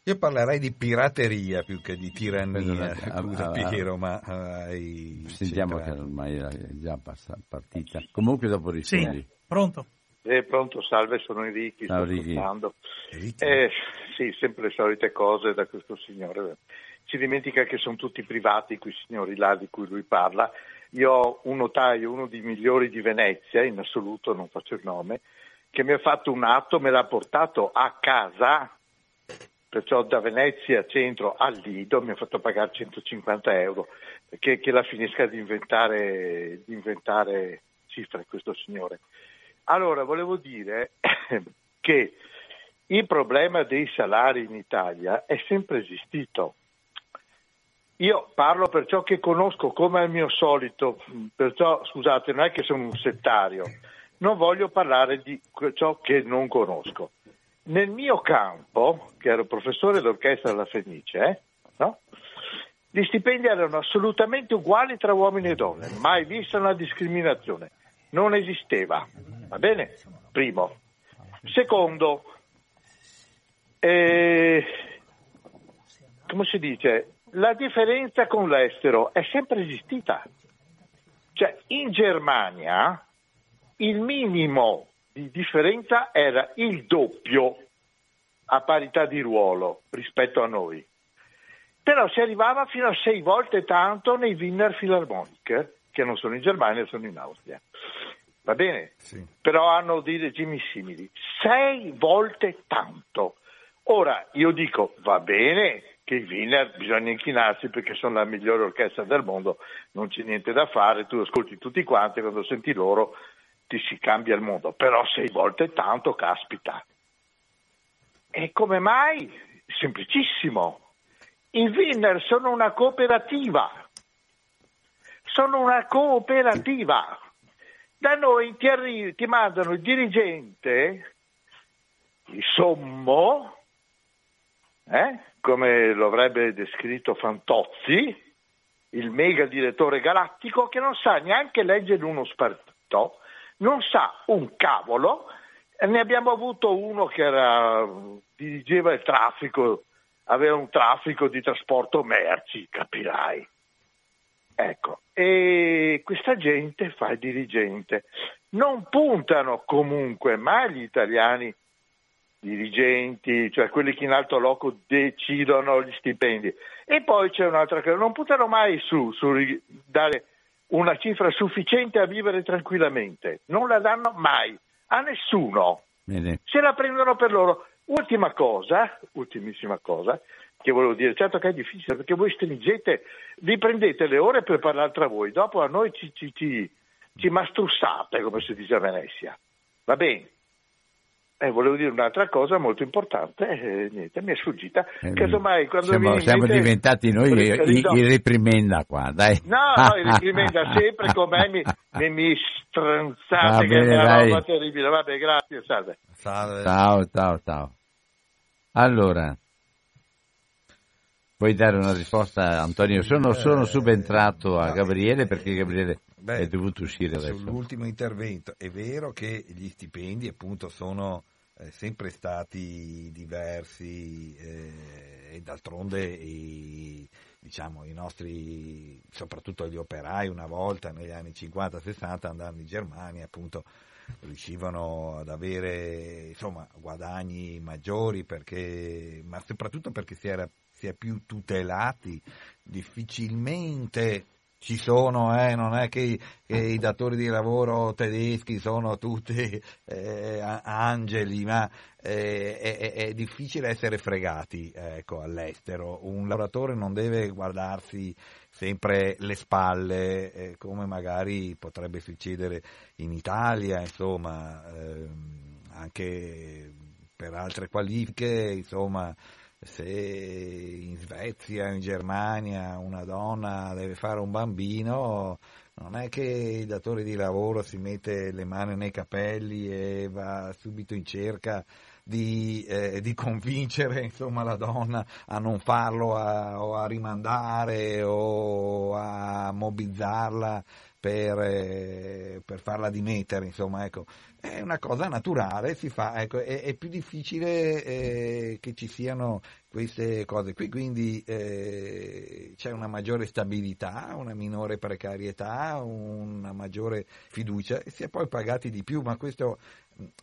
Io parlerei di pirateria più che di tirannia, Allora, [LAUGHS] scusa ah, ah, Piero, ma eh, hai sentiamo che ormai è già partita. Comunque dopo Sì, rispondi. pronto? Eh, pronto, salve, sono Enrichi, Ciao, sto ascoltando. Eh, sì, sempre le solite cose da questo signore. Si dimentica che sono tutti privati quei signori là di cui lui parla. Io ho un notaio, uno dei migliori di Venezia, in assoluto, non faccio il nome, che mi ha fatto un atto, me l'ha portato a casa, perciò da Venezia centro al Lido, mi ha fatto pagare 150 euro, che, che la finisca di inventare, di inventare cifre questo signore. Allora, volevo dire [COUGHS] che il problema dei salari in Italia è sempre esistito. Io parlo per ciò che conosco come al mio solito, perciò scusate, non è che sono un settario, non voglio parlare di ciò che non conosco. Nel mio campo, che ero professore d'orchestra alla Fenice, eh, no? gli stipendi erano assolutamente uguali tra uomini e donne, mai vista una discriminazione, non esisteva. Va bene? Primo. Secondo, eh, come si dice, la differenza con l'estero è sempre esistita. Cioè, in Germania il minimo di differenza era il doppio a parità di ruolo rispetto a noi. Però si arrivava fino a sei volte tanto nei Wiener Philharmonic, che non sono in Germania, sono in Austria. Va bene? Sì. Però hanno dei regimi simili. Sei volte tanto. Ora, io dico, va bene che i Wiener bisogna inchinarsi perché sono la migliore orchestra del mondo, non c'è niente da fare, tu ascolti tutti quanti, quando senti loro ti si cambia il mondo, però sei volte tanto, caspita. E come mai? Semplicissimo. I Wiener sono una cooperativa. Sono una cooperativa. Da noi ti, arri- ti mandano il dirigente, il sommo, eh? come lo avrebbe descritto Fantozzi, il mega direttore galattico, che non sa neanche leggere uno spartito, non sa un cavolo. Ne abbiamo avuto uno che era, dirigeva il traffico, aveva un traffico di trasporto merci, capirai. Ecco, e questa gente fa il dirigente. Non puntano comunque mai gli italiani dirigenti, cioè quelli che in alto loco decidono gli stipendi. E poi c'è un'altra cosa, non puntano mai su, su dare una cifra sufficiente a vivere tranquillamente, non la danno mai a nessuno, Bene. se la prendono per loro. Ultima cosa, ultimissima cosa, che volevo dire, certo che è difficile perché voi stringete, vi prendete le ore per parlare tra voi, dopo a noi ci, ci, ci, ci mastrussate, come si dice a Venezia. Va bene, eh, volevo dire un'altra cosa molto importante, eh, niente, mi è sfuggita. Eh, Casomai, quando siamo, siamo diventati noi i, i, i, reprimenda qua, dai. No, no, i reprimenda [LAUGHS] sempre con me mi, mi, mi stranzate, che è una roba terribile. Vabbè, grazie, salve. salve. Ciao, ciao, ciao. Allora, vuoi dare una risposta Antonio? Sono, sono subentrato a Gabriele perché Gabriele Beh, è dovuto uscire adesso. Sull'ultimo intervento, è vero che gli stipendi appunto sono eh, sempre stati diversi eh, e d'altronde i, diciamo, i nostri, soprattutto gli operai una volta negli anni 50-60 andando in Germania appunto riuscivano ad avere insomma, guadagni maggiori perché, ma soprattutto perché si, era, si è più tutelati difficilmente ci sono, eh, non è che, che, i datori di lavoro tedeschi sono tutti eh, angeli, ma eh, è, è, difficile essere fregati ecco, all'estero. Un lavoratore non deve guardarsi sempre le spalle, eh, come magari potrebbe succedere in Italia, insomma, ehm, anche per altre qualifiche, insomma se in Svezia, in Germania una donna deve fare un bambino, non è che il datore di lavoro si mette le mani nei capelli e va subito in cerca di, eh, di convincere insomma, la donna a non farlo a, o a rimandare o a mobbizzarla per, eh, per farla dimettere, insomma, ecco. È una cosa naturale, si fa, ecco, è, è, più difficile eh, che ci siano queste cose qui, quindi eh, c'è una maggiore stabilità, una minore precarietà, una maggiore fiducia e si è poi pagati di più, ma questo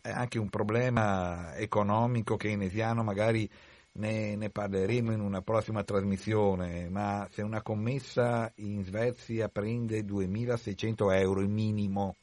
è anche un problema economico keynesiano, magari ne, ne parleremo in una prossima trasmissione, ma se una commessa in Svezia prende 2600 euro il minimo,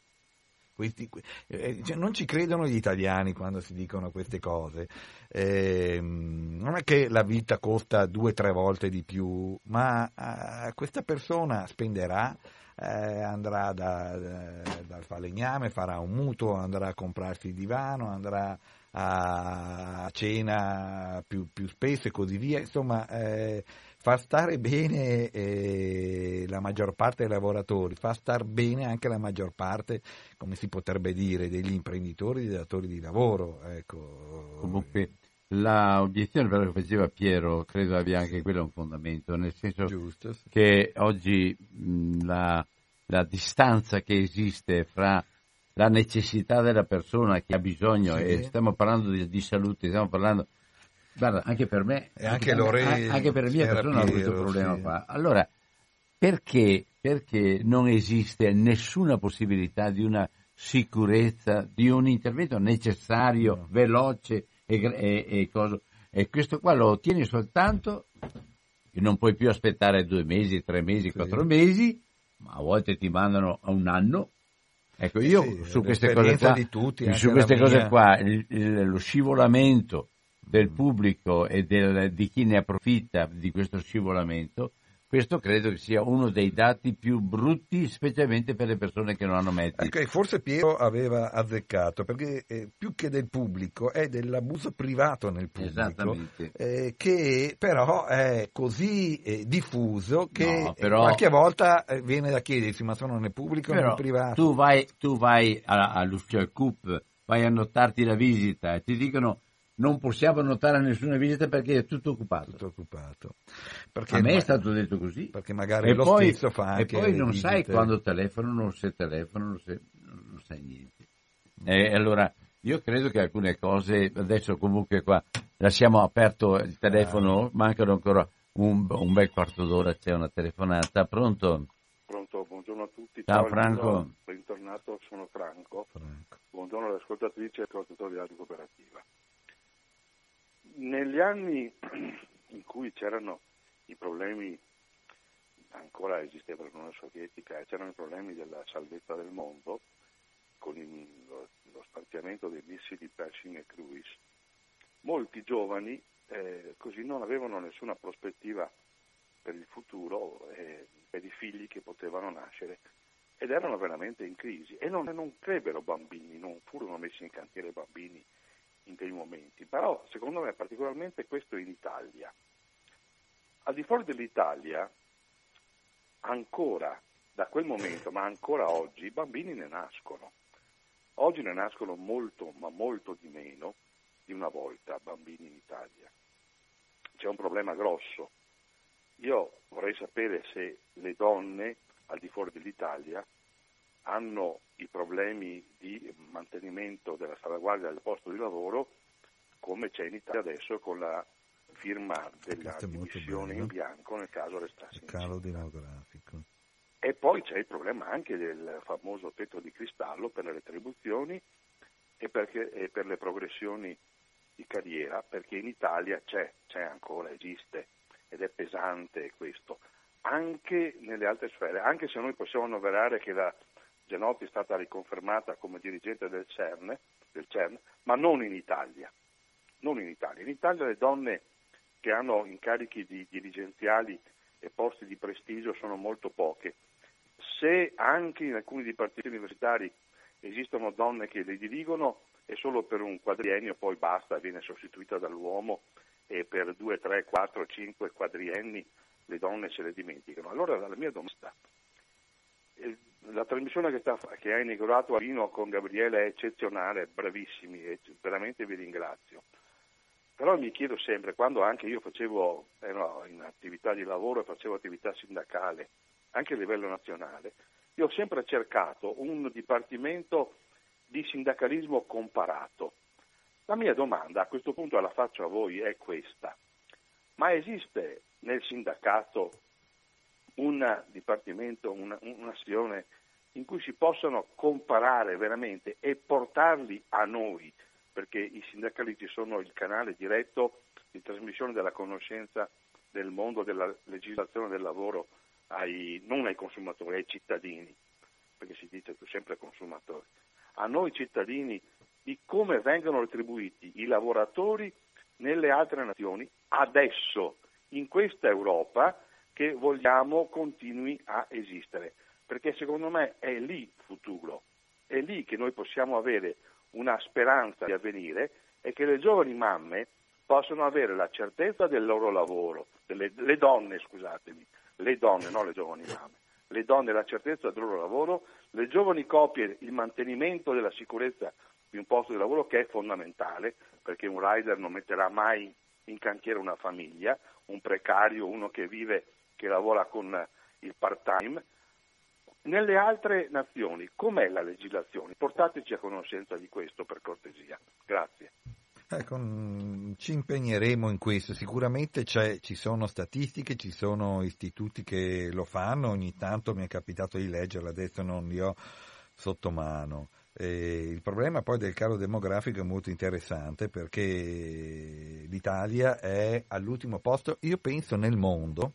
questi, eh, cioè non ci credono gli italiani quando si dicono queste cose. Eh, non è che la vita costa due o tre volte di più, ma eh, questa persona spenderà, eh, andrà da, da, dal falegname, farà un mutuo, andrà a comprarsi il divano, andrà a cena più, più spesso e così via. Insomma, eh, fa stare bene eh, la maggior parte dei lavoratori, fa star bene anche la maggior parte, come si potrebbe dire, degli imprenditori, dei datori di lavoro. Ecco. Comunque l'obiezione però che faceva Piero credo abbia anche quello un fondamento, nel senso Giusto. che oggi mh, la, la, distanza che esiste fra la necessità della persona che ha bisogno, sì. e stiamo parlando di, di salute, stiamo parlando Guarda, anche per me, e anche, anche, anche per mia persona ho questo problema sì. qua. Allora, perché, perché non esiste nessuna possibilità di una sicurezza, di un intervento necessario, veloce e, e, e, cosa, e questo qua lo ottieni soltanto che non puoi più aspettare due mesi, tre mesi, sì. quattro mesi, ma a volte ti mandano a un anno. Ecco, io sì, su queste cose qua, tutti, su queste cose qua il, il, lo scivolamento del pubblico e del, di chi ne approfitta di questo scivolamento, questo credo che sia uno dei dati più brutti, specialmente per le persone che non hanno mezzi. Ecco, forse Piero aveva azzeccato, perché eh, più che del pubblico è dell'abuso privato nel pubblico, eh, che però è così eh, diffuso che no, però, qualche volta eh, viene da chiedersi, ma sono nel pubblico o nel privato? Tu vai, tu vai all'ufficio al CUP, vai a notarti la visita e ti dicono non possiamo notare nessuna visita perché è tutto occupato. Tutto occupato. Perché A me ma- è stato detto così. Perché magari e lo poi, stesso fa e anche poi non visite- sai quando telefonano, se telefonano, se non sai niente. E allora io credo che alcune cose, adesso comunque qua lasciamo aperto il Ah. telefono, mancano ancora un, un bel quarto d'ora, c'è una telefonata. Pronto? Pronto, buongiorno a tutti. Ciao, Elvio, Franco. Bentornato, sono Franco. Franco. Buongiorno alle ascoltatrici e ascoltatori di Radio Cooperativa. Negli anni [CLEARS THROAT] in cui c'erano i problemi, ancora esisteva l'Unione Sovietica, c'erano i problemi della salvezza del mondo, con il- lo, lo stanziamento dei missili Pershing e Cruise, molti giovani eh, così non avevano nessuna prospettiva per il futuro e per i figli che potevano nascere ed erano veramente in crisi e non, non crebbero bambini, non furono messi in cantiere bambini in quei momenti, però secondo me particolarmente questo in Italia. Al di fuori dell'Italia, ancora da quel momento, ma ancora oggi, i bambini ne nascono. Oggi ne nascono molto, ma molto di meno di una volta bambini in Italia. C'è un problema grosso. Io vorrei sapere se le donne al di fuori dell'Italia hanno i problemi di mantenimento della salvaguardia del posto di lavoro come c'è in Italia adesso con la firma della dimissione in bianco nel caso restasse Il calo demografico. E poi c'è il problema anche del famoso tetto di cristallo per le retribuzioni e, perché- e per le progressioni di carriera, perché in Italia c'è, c'è ancora, esiste ed è pesante questo, anche nelle altre sfere, anche se noi possiamo annoverare che la Genotti è stata riconfermata come dirigente del CERN, del CERN ma non in Italia. Non in Italia. In Italia le donne che hanno incarichi di dirigenziali e posti di prestigio sono molto poche. Se anche in alcuni dipartimenti universitari esistono donne che li dirigono, è solo per un quadriennio, poi basta, viene sostituita dall'uomo e per due, tre, quattro, cinque quadrienni le donne se le dimenticano. Allora la mia domanda eh, la trasmissione che, sta, che ha inaugurato a Rino con Gabriele è eccezionale, bravissimi, e veramente vi ringrazio. Però mi chiedo sempre, quando anche io facevo, ero in attività di lavoro e facevo attività sindacale, anche a livello nazionale, io ho sempre cercato un dipartimento di sindacalismo comparato. La mia domanda, a questo punto la faccio a voi, è questa. Ma esiste nel sindacato un dipartimento, una- un'azione in cui si possano comparare veramente e portarli a noi, perché i sindacalisti sono il canale diretto di trasmissione della conoscenza del mondo della legislazione del lavoro ai- non ai consumatori, ai cittadini, perché si dice sempre consumatori, a noi cittadini di come vengono retribuiti i lavoratori nelle altre nazioni adesso, in questa Europa che vogliamo continui a esistere, perché secondo me è lì il futuro, è lì che noi possiamo avere una speranza di avvenire e che le giovani mamme possano avere la certezza del loro lavoro, delle, le donne, scusatemi, le donne, non le giovani mamme, le donne la certezza del loro lavoro, le giovani coppie il mantenimento della sicurezza di un posto di lavoro che è fondamentale, perché un rider non metterà mai in cantiere una famiglia, un precario, uno che vive, che lavora con il part-time. Nelle altre nazioni, com'è la legislazione? Portateci a conoscenza di questo per cortesia. Grazie. Ecco, mm, ci impegneremo in questo, sicuramente ci sono statistiche, ci sono istituti che lo fanno, ogni tanto mi è capitato di leggerla, adesso non li ho sotto mano. Eh, il problema poi del calo demografico è molto interessante perché l'Italia è all'ultimo posto, io penso nel mondo,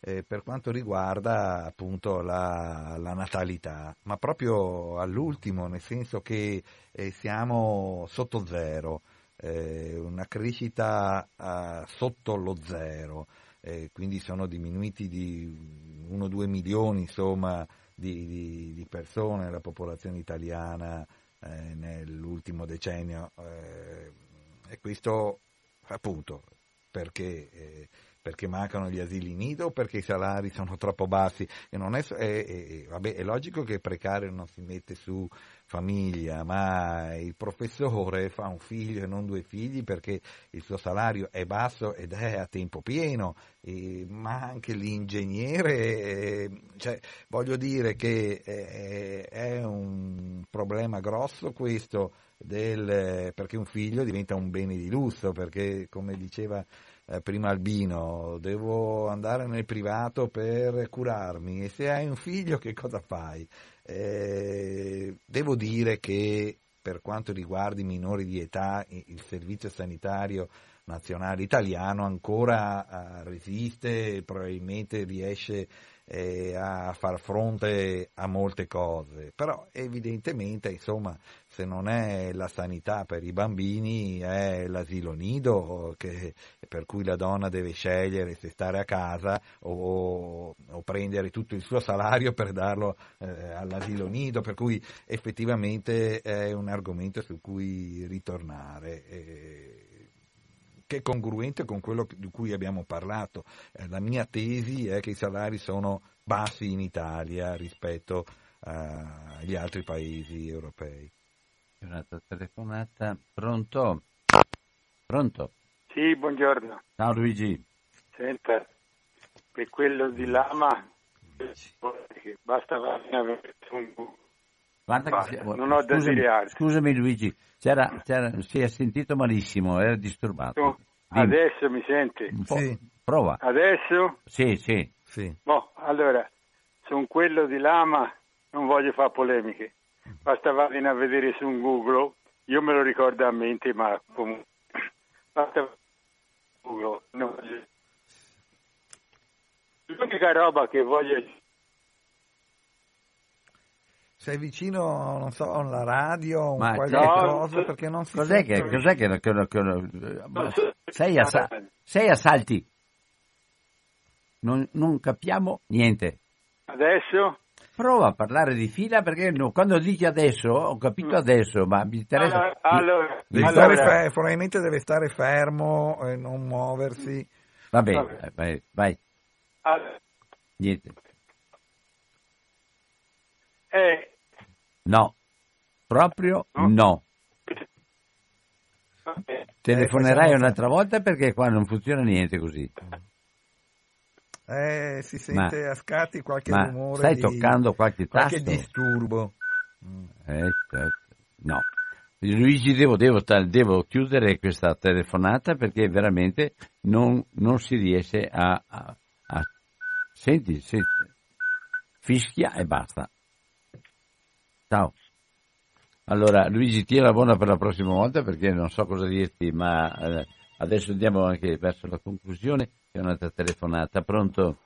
eh, per quanto riguarda appunto la, la natalità, ma proprio all'ultimo, nel senso che eh, siamo sotto zero, eh, una crescita eh, sotto lo zero, eh, quindi sono diminuiti di 1-2 milioni insomma, di, di- di persone la popolazione italiana eh, nell'ultimo decennio eh, e questo appunto perché perché mancano gli asili nido o perché i salari sono troppo bassi. È, è, è, vabbè, è logico che precario non si mette su famiglia, ma il professore fa un figlio e non due figli perché il suo salario è basso ed è a tempo pieno, e, ma anche l'ingegnere, eh, cioè, voglio dire che è, è un problema grosso questo del, perché un figlio diventa un bene di lusso, perché come diceva eh, prima Albino, devo andare nel privato per curarmi e se hai un figlio che cosa fai? Eh, devo dire che per quanto riguarda i minori di età, il servizio sanitario nazionale italiano ancora uh, resiste e probabilmente riesce eh, a far fronte a molte cose, però evidentemente insomma se non è la sanità per i bambini è l'asilo nido che, per cui la donna deve scegliere se stare a casa o, o prendere tutto il suo salario per darlo eh, all'asilo nido, per cui effettivamente è un argomento su cui ritornare. Eh, che è congruente con quello di cui abbiamo parlato. Eh, la mia tesi è che i salari sono bassi in Italia rispetto eh, agli altri paesi europei. Un'altra telefonata. Pronto? Pronto? Sì, buongiorno. Ciao Luigi. Senta, per quello di Lama basta avere un Guarda che non ho da dire altro. Scusami Luigi, c'era, c'era, si è sentito malissimo, era disturbato. Adesso mi sente? Sì. Prova. Adesso? Sì, sì. sì. Boh, allora, sono quello di Lama, non voglio fare polemiche. Basta vadine a vedere su un Google, io me lo ricordo a mente, ma comunque... Basta Google, non voglio... L'unica roba che voglio sei vicino, non so, alla radio, Ma qualche no, cosa, perché non si Cos'è che, sente? cos'è che, che- che- sei, a, sei a salti? Non, non capiamo niente. Adesso? Prova a parlare di fila perché no, quando dici adesso, ho capito adesso, ma mi interessa. Allora, allora, Deve allora, stare fe- probabilmente deve stare fermo e non muoversi. Va bene, vai, vai, allora, niente. Eh, No, proprio No? no. Telefonerai un'altra volta perché qua non funziona niente così. Eh, si sente a scatti qualche Ma rumore stai di- toccando qualche qualche tasto? disturbo. Eh, certo. no. Luigi, devo, devo, devo chiudere questa telefonata perché veramente non, non si riesce a, a- a- Senti, senti, fischia e basta. Ciao. Allora, Luigi, tira buona per la prossima volta perché non so cosa dirti, ma eh, adesso andiamo anche verso la conclusione. C'è un'altra telefonata. Pronto?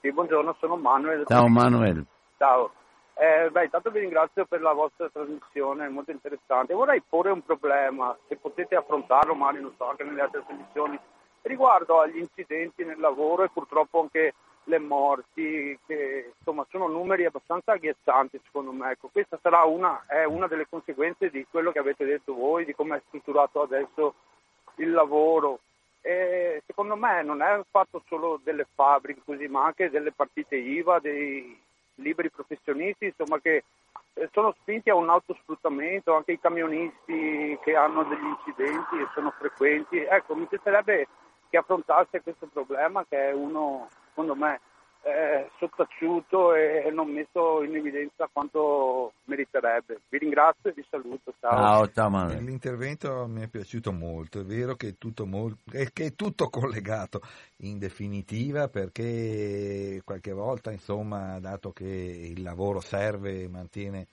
Sì, buongiorno, sono Manuel. Ciao Manuel. Ciao. Eh, beh, intanto vi ringrazio per la vostra trasmissione, è molto interessante. Vorrei porre un problema, se potete affrontarlo, magari non so, anche nelle altre trasmissioni, riguardo agli incidenti nel lavoro e purtroppo anche le morti, che insomma sono numeri abbastanza agghiaccianti secondo me. Ecco, questa sarà una, è una delle conseguenze di quello che avete detto voi, di come è strutturato adesso il lavoro. E secondo me non è fatto solo delle fabbriche così, ma anche delle partite IVA, dei liberi professionisti, insomma che eh, sono spinti a un autosfruttamento, anche i camionisti che hanno degli incidenti e sono frequenti. Ecco, mi piacerebbe che affrontasse questo problema che è uno, secondo me, eh, sottaciuto e non messo in evidenza quanto meriterebbe. Vi ringrazio e vi saluto. Ciao. Ciao. L'intervento mi è piaciuto molto, è vero che è tutto, mol- è che è tutto collegato in definitiva perché qualche volta, insomma, dato che il lavoro serve e mantiene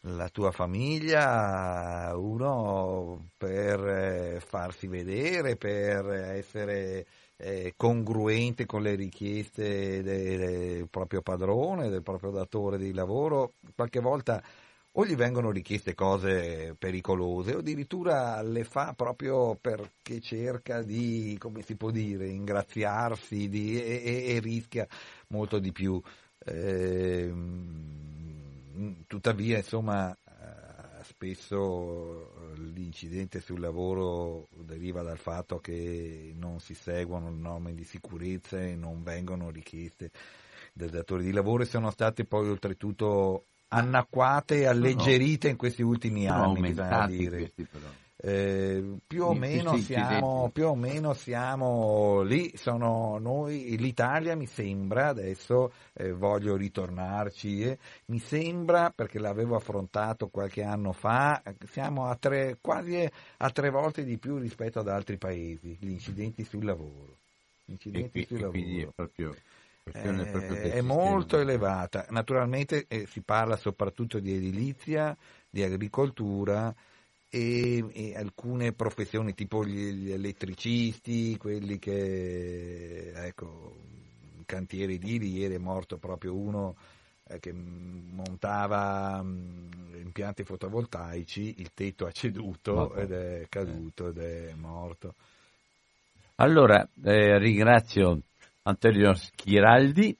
la tua famiglia, uno per eh, farsi vedere, per essere eh, congruente con le richieste de- del proprio padrone, del proprio datore di lavoro, qualche volta o gli vengono richieste cose pericolose o addirittura le fa proprio perché cerca di, come si può dire, ingraziarsi di, e, e- e rischia molto di più. Ehm, tuttavia, insomma, eh, spesso eh, l'incidente sul lavoro deriva dal fatto che non si seguono le norme di sicurezza e non vengono richieste dal datore di lavoro e sono state poi oltretutto anacquate e alleggerite in questi ultimi anni, dire. Questi, però. Eh, più, o siamo, più, o meno siamo, lì, sono noi, l'Italia mi sembra, adesso eh, voglio ritornarci, eh, mi sembra, perché l'avevo affrontato qualche anno fa, siamo a tre, quasi a tre volte di più rispetto ad altri paesi, gli incidenti sul lavoro. Incidenti e, sul lavoro. È, proprio, eh, è molto elevata, naturalmente eh, si parla soprattutto di edilizia, di agricoltura, e, e, alcune professioni tipo gli, gli, elettricisti, quelli che, ecco, cantieri edili, ieri è morto proprio uno eh, che montava mh, impianti fotovoltaici, il tetto ha ceduto ed è caduto ed è morto. Allora, eh, ringrazio Antonio Schiraldi,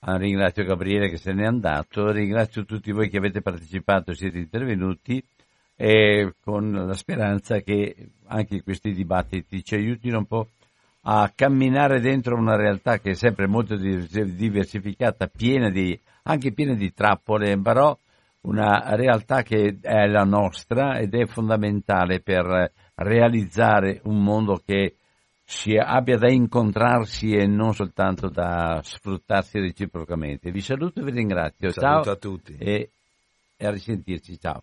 ah, ringrazio Gabriele che se n'è andato, ringrazio tutti voi che avete partecipato, siete intervenuti e con la speranza che anche questi dibattiti ci aiutino un po' a camminare dentro una realtà che è sempre molto diversificata, piena di, anche piena di trappole, però una realtà che è la nostra ed è fondamentale per realizzare un mondo che si abbia da incontrarsi e non soltanto da sfruttarsi reciprocamente. Vi saluto e vi ringrazio. Saluto Ciao a tutti. E, e a risentirci. Ciao.